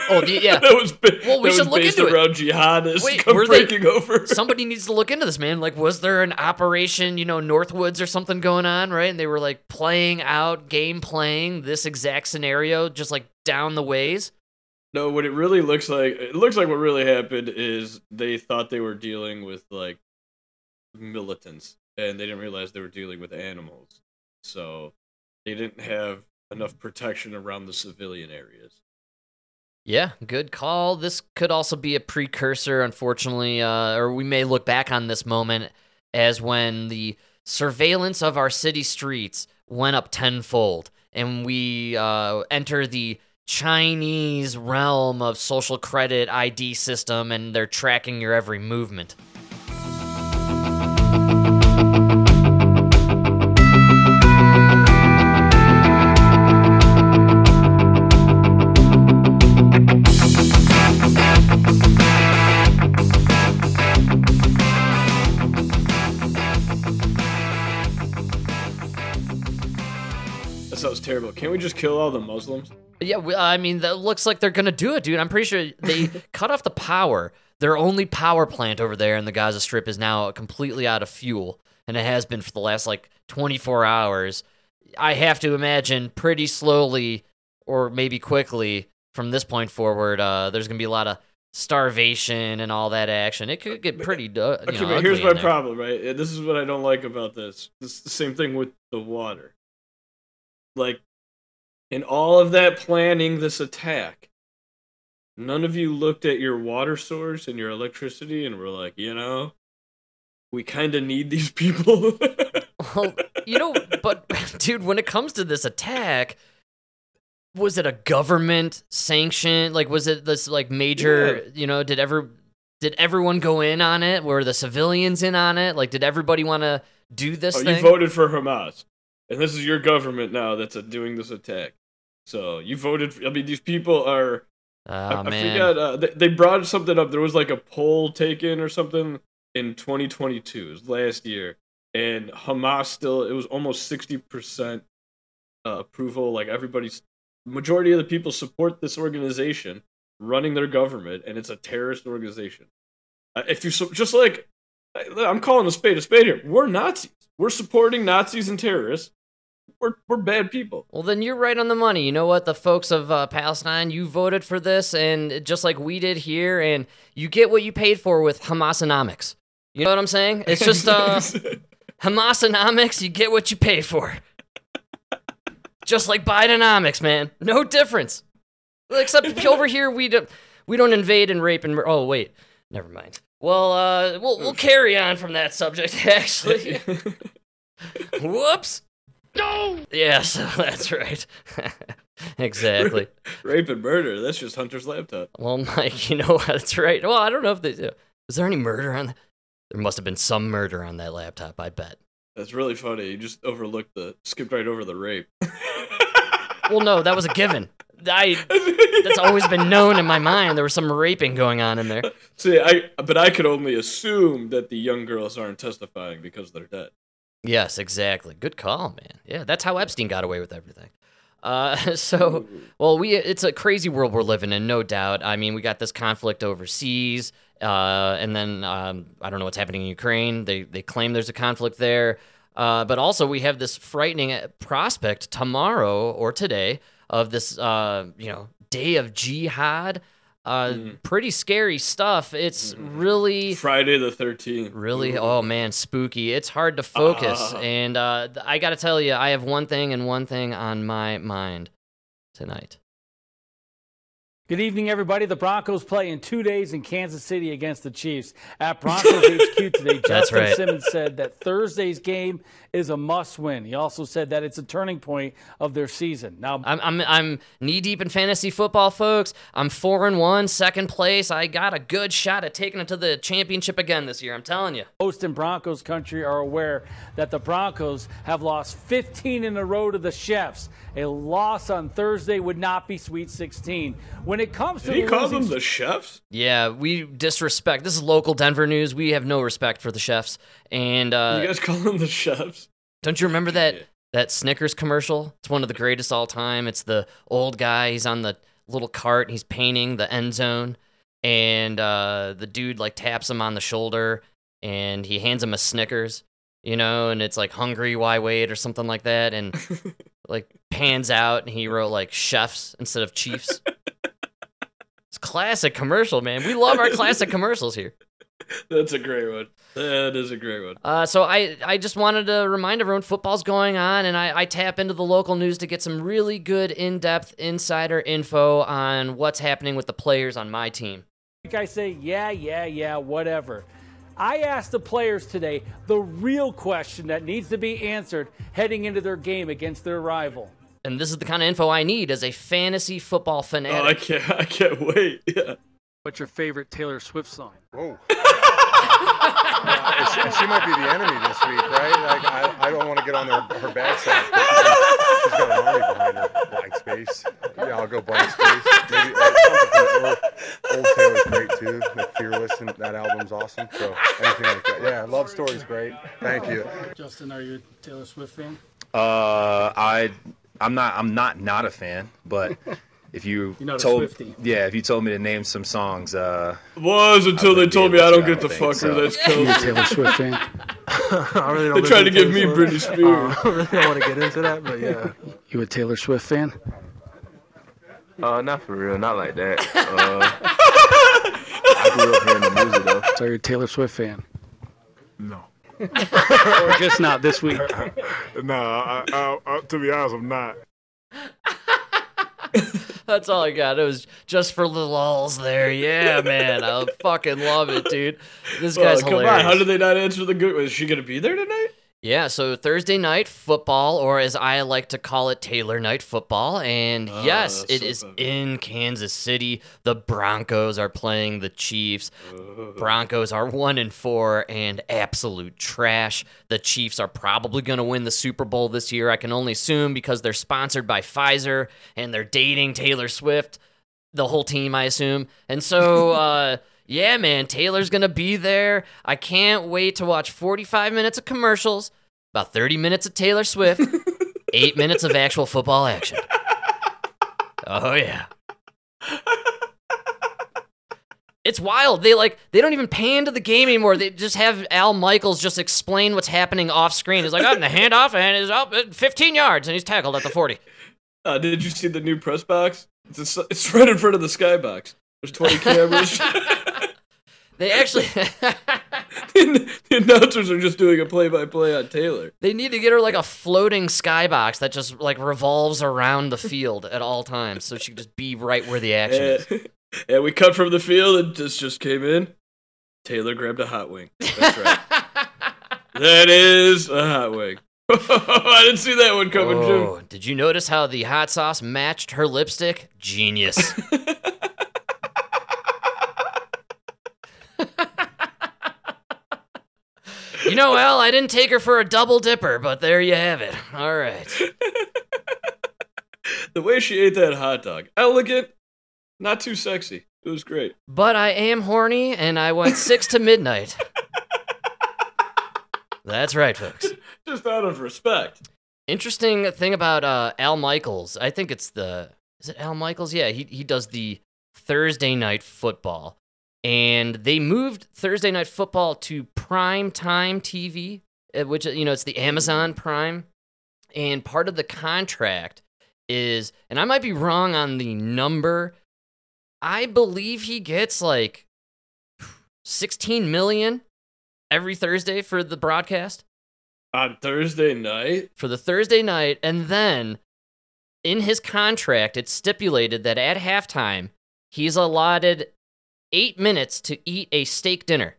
Oh, yeah. *laughs* that was ba- Well, we should look based into it. around jihadists Wait, were they- breaking over. *laughs* Somebody needs to look into this, man. Like, was there an operation, you know, Northwoods or something going on, right? And they were like playing out, game playing this exact scenario, just like down the ways. No, what it really looks like, it looks like what really happened is they thought they were dealing with like militants, and they didn't realize they were dealing with animals. So they didn't have enough protection around the civilian areas. Yeah, good call. This could also be a precursor, unfortunately, uh, or we may look back on this moment as when the surveillance of our city streets went up tenfold, and we uh, enter the Chinese realm of social credit ID system, and they're tracking your every movement. Terrible. Can't we just kill all the Muslims? Yeah, we, I mean, that looks like they're gonna do it, dude. I'm pretty sure they *laughs* cut off the power. Their only power plant over there in the Gaza Strip is now completely out of fuel, and it has been for the last like 24 hours. I have to imagine pretty slowly, or maybe quickly, from this point forward, uh, there's gonna be a lot of starvation and all that action. It could get pretty. You Okay, know, but here's my problem, right? This is what I don't like about this. This is the same thing with the water. Like, in all of that planning, this attack, none of you looked at your water source and your electricity and were like, you know, we kind of need these people. *laughs* Well, you know, but *laughs* dude, when it comes to this attack, was it a government sanction? Like, was it this like major? You know, did ever did everyone go in on it? Were the civilians in on it? Like, did everybody want to do this oh, thing? you voted for Hamas, and this is your government now that's uh, doing this attack. So you voted. For, I mean, these people are. oh I, I man, forgot. Uh, they, they brought something up. There was like a poll taken or something in 2022, it was last year, and Hamas still. It was almost 60 percent uh, approval. Like everybody's majority of the people support this organization running their government, and it's a terrorist organization. Uh, if you so, just like, I- I'm calling a spade a spade here. We're Nazis. We're supporting Nazis and terrorists. We're we're bad people. Well, then you're right on the money. You know what? The folks of uh, Palestine, you voted for this, and just like we did here, and you get what you paid for with Hamasonomics. You know what I'm saying? It's just uh, *laughs* Hamasonomics, you get what you pay for. Just like Bidenomics, man. No difference. Except *laughs* over here, we don't, we don't invade and rape and mur- oh wait, never mind. Well, uh, we'll we'll carry on from that subject. *laughs* Actually, whoops. No. Yeah, so *laughs* that's right. *laughs* exactly. *laughs* Rape and murder. That's just Hunter's laptop. Well, Mike, you know what? That's right. Well, I don't know if they. Was there any murder on? The, there must have been some murder on that laptop. I bet. That's really funny. You just overlooked the skipped right over the rape. Well, no, that was a given. I. That's always been known in my mind. There was some raping going on in there. See, I but I could only assume that the young girls aren't testifying because they're dead. Yes, exactly. Good call, man. Yeah, that's how Epstein got away with everything. Uh, *laughs* so, well, we it's a crazy world we're living in, no doubt. I mean, we got this conflict overseas, uh, and then um, I don't know what's happening in Ukraine. They they claim there's a conflict there, uh, but also we have this frightening prospect tomorrow or today of this uh, you know day of jihad. Uh, pretty scary stuff. It's really Friday the thirteenth. Really? Oh man, spooky. It's hard to focus. Ah. and uh, I got to tell you, I have one thing and one thing on my mind tonight. Good evening, everybody. The Broncos play in two days in Kansas City against the Chiefs. At Broncos HQ today, *laughs* That's Justin right. Simmons said that Thursday's game is a must-win. He also said that it's a turning point of their season. Now, I'm I'm I'm knee deep in fantasy football, folks. I'm four and one, second place. I got a good shot at taking it to the championship again this year. I'm telling you. most in Broncos country are aware that the Broncos have lost 15 in a row to the Chefs. A loss on Thursday would not be Sweet 16. When it comes to Did he the call them the chefs? Yeah, we disrespect. This is local Denver news. We have no respect for the chefs. And uh, you guys call them the chefs? Don't you remember that that Snickers commercial? It's one of the greatest all time. It's the old guy. He's on the little cart. And he's painting the end zone, and uh, the dude like taps him on the shoulder, and he hands him a Snickers, you know, and it's like "Hungry, why wait" or something like that, and *laughs* like pans out, and he wrote like "chefs" instead of chiefs. *laughs* it's classic commercial, man. We love our classic commercials here. That's a great one. That is a great one. Uh, so I, I just wanted to remind everyone football's going on, and I, I tap into the local news to get some really good in-depth insider info on what's happening with the players on my team. Like I say, yeah, yeah, yeah, whatever. I asked the players today the real question that needs to be answered heading into their game against their rival. And this is the kind of info I need as a fantasy football fanatic. Oh, I can't. I can't wait. *laughs* Yeah. What's your favorite Taylor Swift song? Whoa. Uh, *laughs* she, she might be the enemy this week, right? Like, I, I don't want to get on her, her bad side. She's got an army behind her. Blank space. Yeah, I'll go blank space. Maybe like, something from old, old Taylor's great too. Like Fearless, and that album's awesome. So anything like that. Yeah, Love Story's great. Thank you. Justin, are you a Taylor Swift fan? Uh, I I'm not I'm not not a fan, but if you You're told yeah, if you told me to name some songs, uh, Was until they told me I don't get the I don't fucker. so. That's cool. Taylor Swift fan? *laughs* I really They're trying to give me Britney Spears. *laughs* I really don't want to get into that, but yeah. *laughs* You a Taylor Swift fan? Uh, not for real, not like that. Uh, I grew up hearing the music though. So you're a Taylor Swift fan? No. or just not this week? No, I, I, I, to be honest, I'm not. *laughs* That's all I got. It was just for the lulls there. Yeah, man. I fucking love it, dude. This Oh, guy's come hilarious. on, how did they not answer the good? Is she gonna be there tonight? Yeah, so Thursday night football, or as I like to call it, Taylor night football. And Oh, yes, it so is funny. in Kansas City. The Broncos are playing the Chiefs. Oh. Broncos are one and four and absolute trash. The Chiefs are probably going to win the Super Bowl this year. I can only assume because they're sponsored by Pfizer and they're dating Taylor Swift. The whole team, I assume. And so, *laughs* uh, yeah, man, Taylor's going to be there. I can't wait to watch 45 minutes of commercials, about 30 minutes of Taylor Swift, *laughs* eight minutes of actual football action. Oh, yeah. It's wild. They like they don't even pan to the game anymore. They just have Al Michaels just explain what's happening off screen. He's like, oh, and the handoff and is up 15 yards and he's tackled at the 40. Uh, did you see the new press box? It's, it's right in front of the skybox. There's 20 cameras. *laughs* They actually *laughs* *laughs* the announcers are just doing a play-by-play on Taylor. they need to get her like a floating skybox that just like revolves around the field at all times so she can just be right where the action is. And, *laughs* and we cut from the field, and this just came in. Taylor grabbed a hot wing. That's right. that is a hot wing. I didn't see that one coming, Oh, did you notice how the hot sauce matched her lipstick? Genius. You know, Al, I didn't take her for a double dipper, but there you have it. All right. *laughs* The way she ate that hot dog, elegant, not too sexy. It was great. But I am horny, and I went six to midnight. *laughs* That's right, folks. Just out of respect. Interesting thing about uh, Al Michaels. I think it's the is it Al Michaels? Yeah, he he does the Thursday night football, and they moved Thursday night football to prime time TV, uh, which you know it's the Amazon Prime, and part of the contract is, and I might be wrong on the number. I believe he gets like sixteen million every Thursday for the broadcast On Thursday night? for the Thursday night, and then in his contract, it's stipulated that at halftime, he's allotted eight minutes to eat a steak dinner.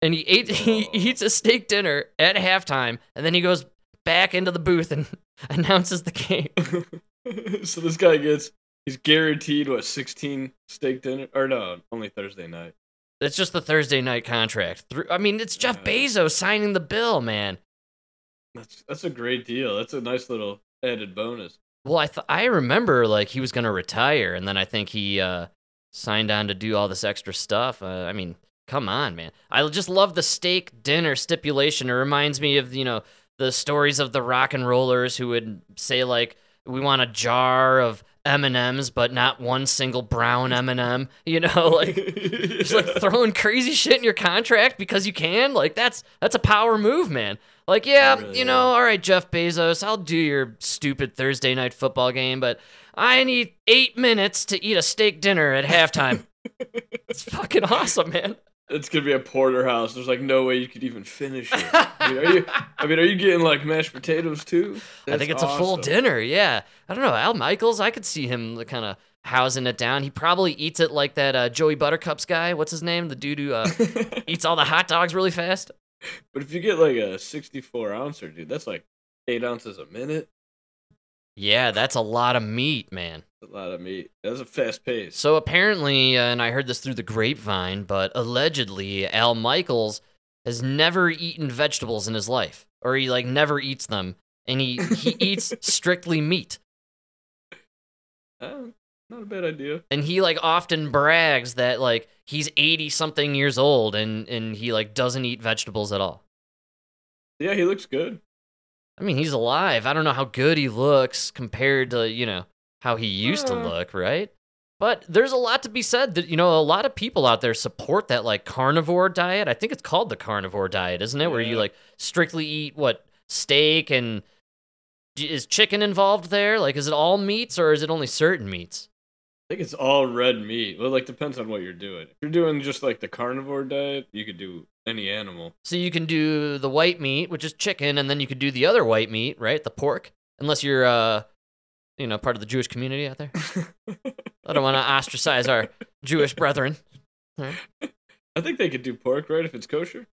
And he ate *laughs* he eats a steak dinner at halftime, and then he goes back into the booth and *laughs* announces the game. *laughs* so this guy gets, he's guaranteed, what, 16 steak dinner? Or no, only Thursday night. It's just the Thursday night contract. I mean, it's Jeff Yeah. Bezos signing the bill, man. That's that's a great deal. That's a nice little added bonus. Well, I th- I remember like he was gonna retire, and then I think he uh, signed on to do all this extra stuff. Uh, I mean, come on, man! I just love the steak dinner stipulation. It reminds me of you know the stories of the rock and rollers who would say like, "We want a jar of M and M's, but not one single brown M and m *laughs* You know, like just like *laughs* throwing crazy shit in your contract because you can. Like that's that's a power move, man. Like, yeah, really you know, all right, Jeff Bezos, I'll do your stupid Thursday night football game, but I need eight minutes to eat a steak dinner at halftime. *laughs* it's fucking awesome, man. It's gonna be a porterhouse. There's like no way you could even finish it. *laughs* I mean, are you? I mean, are you getting like mashed potatoes too? I think it's a full dinner. Yeah, I don't know. Al Michaels, I could see him kind of housing it down. He probably eats it like that uh, Joey Buttercups guy. What's his name? The dude who uh, *laughs* eats all the hot dogs really fast. But if you get like a 64 ouncer, dude, that's like eight ounces a minute. Yeah, that's a lot of meat, man. A lot of meat. That's a fast pace. So apparently, uh, and I heard this through the grapevine, but allegedly, Al Michaels has never eaten vegetables in his life, or he like never eats them, and he he *laughs* eats strictly meat. Uh, not a bad idea. And he like often brags that like he's 80 something years old and and he like doesn't eat vegetables at all. Yeah, he looks good. I mean, he's alive. I don't know how good he looks compared to, you know, how he used to Uh. look, right? But there's a lot to be said that, you know, a lot of people out there support that like carnivore diet. I think it's called the carnivore diet, isn't it? Where you like strictly eat what steak and is chicken involved there? Like, is it all meats or is it only certain meats? I think it's all red meat. Well, like depends on what you're doing. If you're doing just like the carnivore diet, you could do any animal. So you can do the white meat, which is chicken, and then you could do the other white meat, right? The pork. Unless you're, uh, you know, part of the Jewish community out there. I don't want to ostracize our Jewish brethren. Right. I think they could do pork, right? If it's kosher.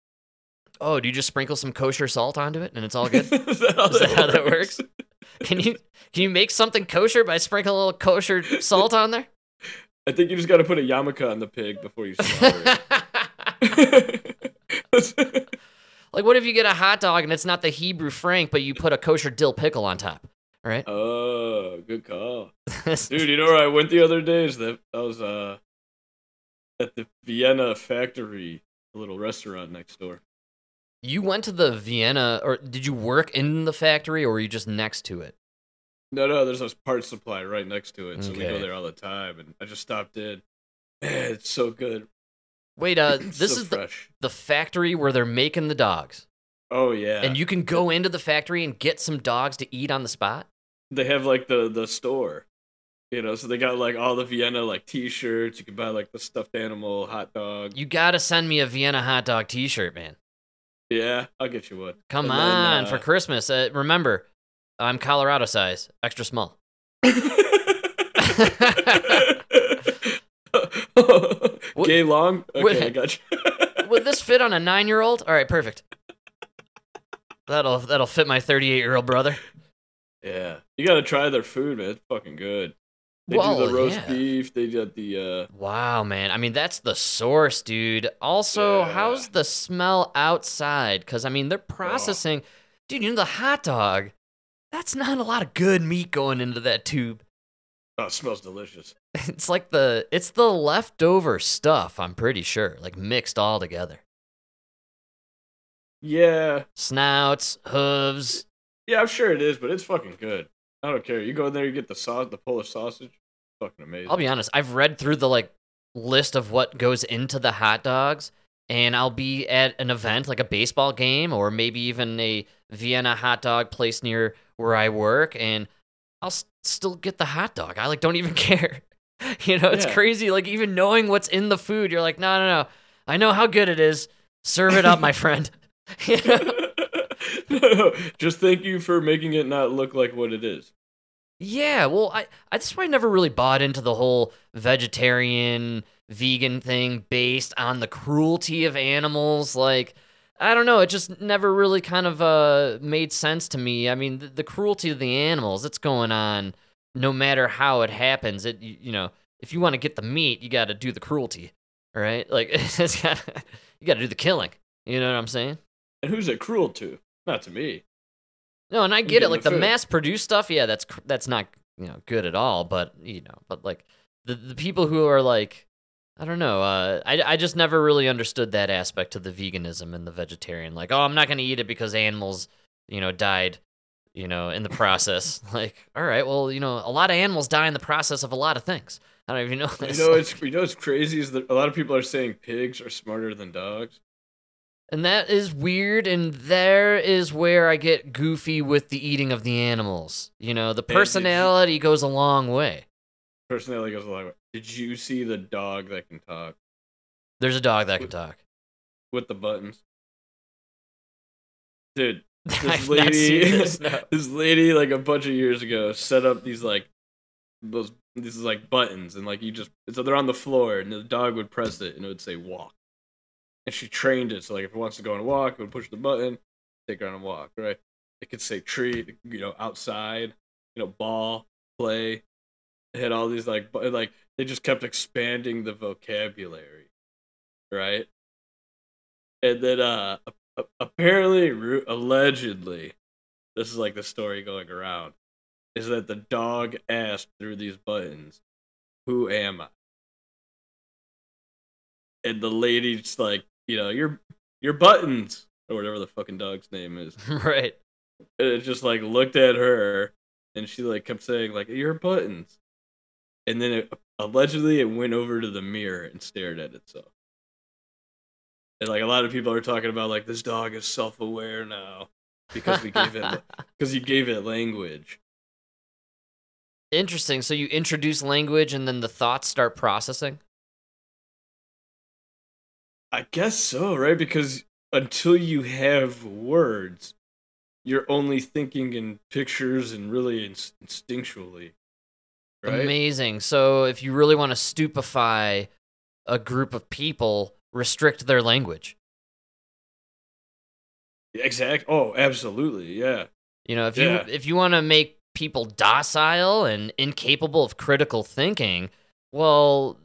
Oh, do you just sprinkle some kosher salt onto it and it's all good? *laughs* Is that how Is that how that works? Can you can you make something kosher by sprinkling a little kosher salt on there? I think you just got to put a yarmulke on the pig before you slaughter it. *laughs* like, what if you get a hot dog and it's not the Hebrew Frank, but you put a kosher dill pickle on top? All right. oh, good call, *laughs* dude. You know where I went the other day? Is that I was uh at the Vienna factory, a little restaurant next door. You went to the Vienna, or did you work in the factory, or were you just next to it? No, no, there's a parts supply right next to it, so we go there all the time. And I just stopped in. Man, it's so good. Wait, uh, *clears throat* this so is the, the factory where they're making the dogs, Oh yeah, and you can go into the factory and get some dogs to eat on the spot. they have like the the store. You know, so they got like all the Vienna like T-shirts. You can buy like the stuffed animal, hot dog. You gotta send me a Vienna hot dog T-shirt, man. Yeah, I'll get you one. Come And then, on, uh, for Christmas. Uh, remember, I'm Colorado size, extra small. *laughs* *laughs* Gay long. Okay, Wait. I got you. *laughs* Would this fit on a nine-year-old? All right, perfect. That'll that'll fit my 38-year-old brother. yeah, you gotta try their food, man. It's fucking good. They Well, do the roast yeah. beef. They got the uh, Wow, man. I mean, that's the source, dude. Also, Yeah. how's the smell outside? Because, I mean, they're processing. Dude, you know, the hot dog, that's not a lot of good meat going into that tube. oh, it smells delicious. *laughs* It's like the, it's the leftover stuff, I'm pretty sure, like mixed all together. Yeah, Snouts, hooves. yeah, I'm sure it is, but it's fucking good. I don't care. You go in there, you get the sauce, the Polish sausage. Fucking amazing. I'll be honest, I've read through the, like, list of what goes into the hot dogs, and I'll be at an event like a baseball game or maybe even a Vienna hot dog place near where I work, and I'll s- still get the hot dog. I like don't even *laughs* care. you know, it's Yeah. crazy. Like even knowing what's in the food, you're like, no, no, no. I know how good it is. Serve it up, my *laughs* friend. *laughs* You know? *laughs* Just thank you for making it not look like what it is. Yeah, well, I, I that's why I never really bought into the whole vegetarian vegan thing based on the cruelty of animals. Like, I don't know, it just never really kind of uh made sense to me. I mean, the, the cruelty of the animals, it's going on no matter how it happens. It you, you know, if you want to get the meat, you got to do the cruelty, all right? Like, *laughs* it's got you got to do the killing. You know what I'm saying? And who's it cruel to? Not to me. No, and I get it. Like the the mass-produced stuff, yeah, that's that's not you know good at all. But you know, but like the the people who are like, I don't know. Uh, I I just never really understood that aspect of the veganism and the vegetarian. Like, oh, I'm not gonna eat it because animals, you know, died you know, in the process. *laughs* like, all right, well, you know, a lot of animals die in the process of a lot of things. I don't even know this. You know, it's you know, what's crazy is that a lot of people are saying pigs are smarter than dogs. And that is weird, and there is where I get goofy with the eating of the animals. You know, the personality goes a long way. Personality goes a long way. Did you see the dog that can talk There's a dog that can talk. with the buttons? Dude, *laughs* this I've lady, *laughs* this. No. this lady, like a bunch of years ago, set up these like those these like buttons, and like you just so they're on the floor, and the dog would press it, and it would say walk. And she trained it so like if it wants to go on a walk, it would push the button, take her on a walk, right? It could say treat, you know, outside, you know, ball, play. It had all these like bu- like they just kept expanding the vocabulary, right? And then uh apparently allegedly this is like the story going around is that the dog asked through these buttons who am i and the lady's like you know your your buttons or whatever the fucking dog's name is *laughs* right. and it just like looked at her and she like kept saying like your buttons and then it, allegedly it went over to the mirror and stared at itself and like a lot of people are talking about like this dog is self-aware now because we gave it *laughs* because you gave it language Interesting. So you introduce language, and then the thoughts start processing. I guess so right because until you have words you're only thinking in pictures and really inst- instinctually right Amazing. So if you really want to stupefy a group of people, restrict their language. exact oh absolutely yeah You know, if Yeah. you if you want to make people docile and incapable of critical thinking, well,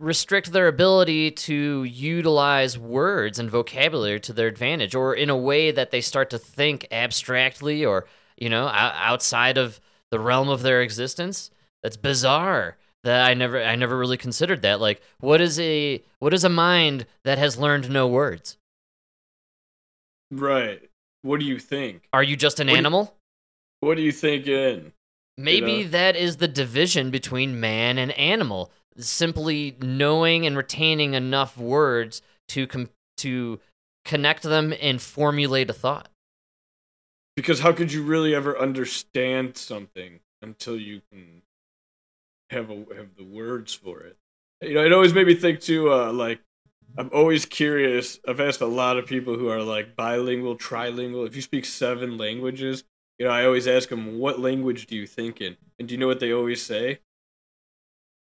restrict their ability to utilize words and vocabulary to their advantage or in a way that they start to think abstractly or, you know, outside of the realm of their existence. That's bizarre. That I never I never really considered that. Like what is a what is a mind that has learned no words? right what do you think Are you just an What do you- animal? what do you think in Maybe know? that is the division between man and animal. Simply knowing and retaining enough words to com- to connect them and formulate a thought. because how could you really ever understand something until you can have a have the words for it? You know it always made me think too uh like i'm always curious. I've asked a lot of people who are like bilingual trilingual. If you speak seven languages you know i always ask them what language do you think in? And do you know what they always say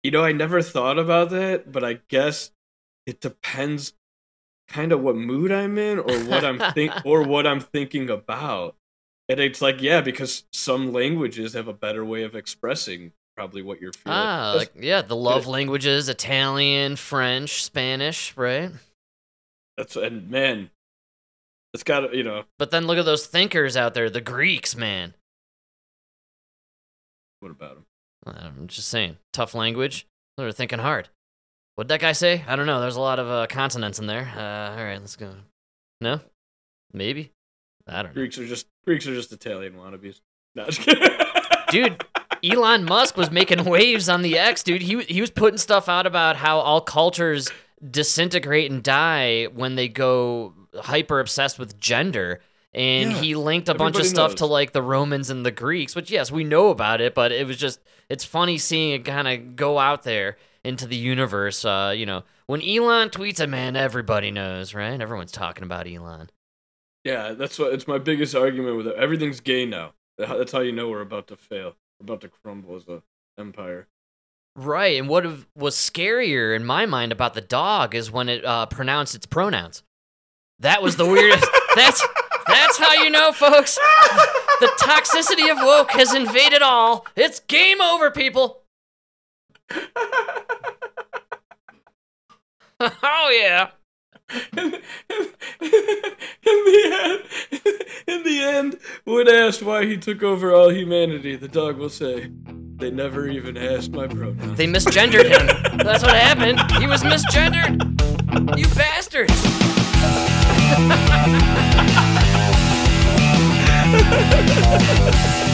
you know i never thought about that but i guess it depends kind of what mood i'm in or what i'm think *laughs* or what i'm thinking about and it's like, yeah, because some languages have a better way of expressing probably what you're feeling. Ah, like yeah, the love languages, Italian, French, Spanish, right? that's and man, it's got to you know But then look at those thinkers out there, the Greeks, man. what about them? I'm just saying, tough language. They're thinking hard. What'd that guy say? I don't know. There's a lot of uh, consonants in there. Uh, all right, let's go. No, maybe. I don't know. Greeks are just Greeks are just Italian wannabes. No, dude. *laughs* Elon Musk was making waves on the X, dude. He he was putting stuff out about how all cultures disintegrate and die when they go hyper obsessed with gender. And Yeah, he linked a bunch of stuff to like the Romans and the Greeks, which yes, we know about it, but it was just it's funny seeing it kind of go out there into the universe. Uh, you know, when Elon tweets a man, everybody knows, right? Everyone's talking about Elon. yeah, that's what it's my biggest argument with it. Everything's gay now. That's how you know we're about to fail. We're about to crumble as a empire. Right, and what was scarier in my mind about the dog is when it uh, pronounced its pronouns. That was the weirdest. *laughs* that's that's how you know, folks. The toxicity of woke has invaded all. It's game over, people. *laughs* oh yeah. in the end, in the end, when asked why he took over all humanity, the dog will say, "They never even asked my pronouns." They misgendered him. That's what happened. He was misgendered. You bastards. *laughs* Bye. *laughs*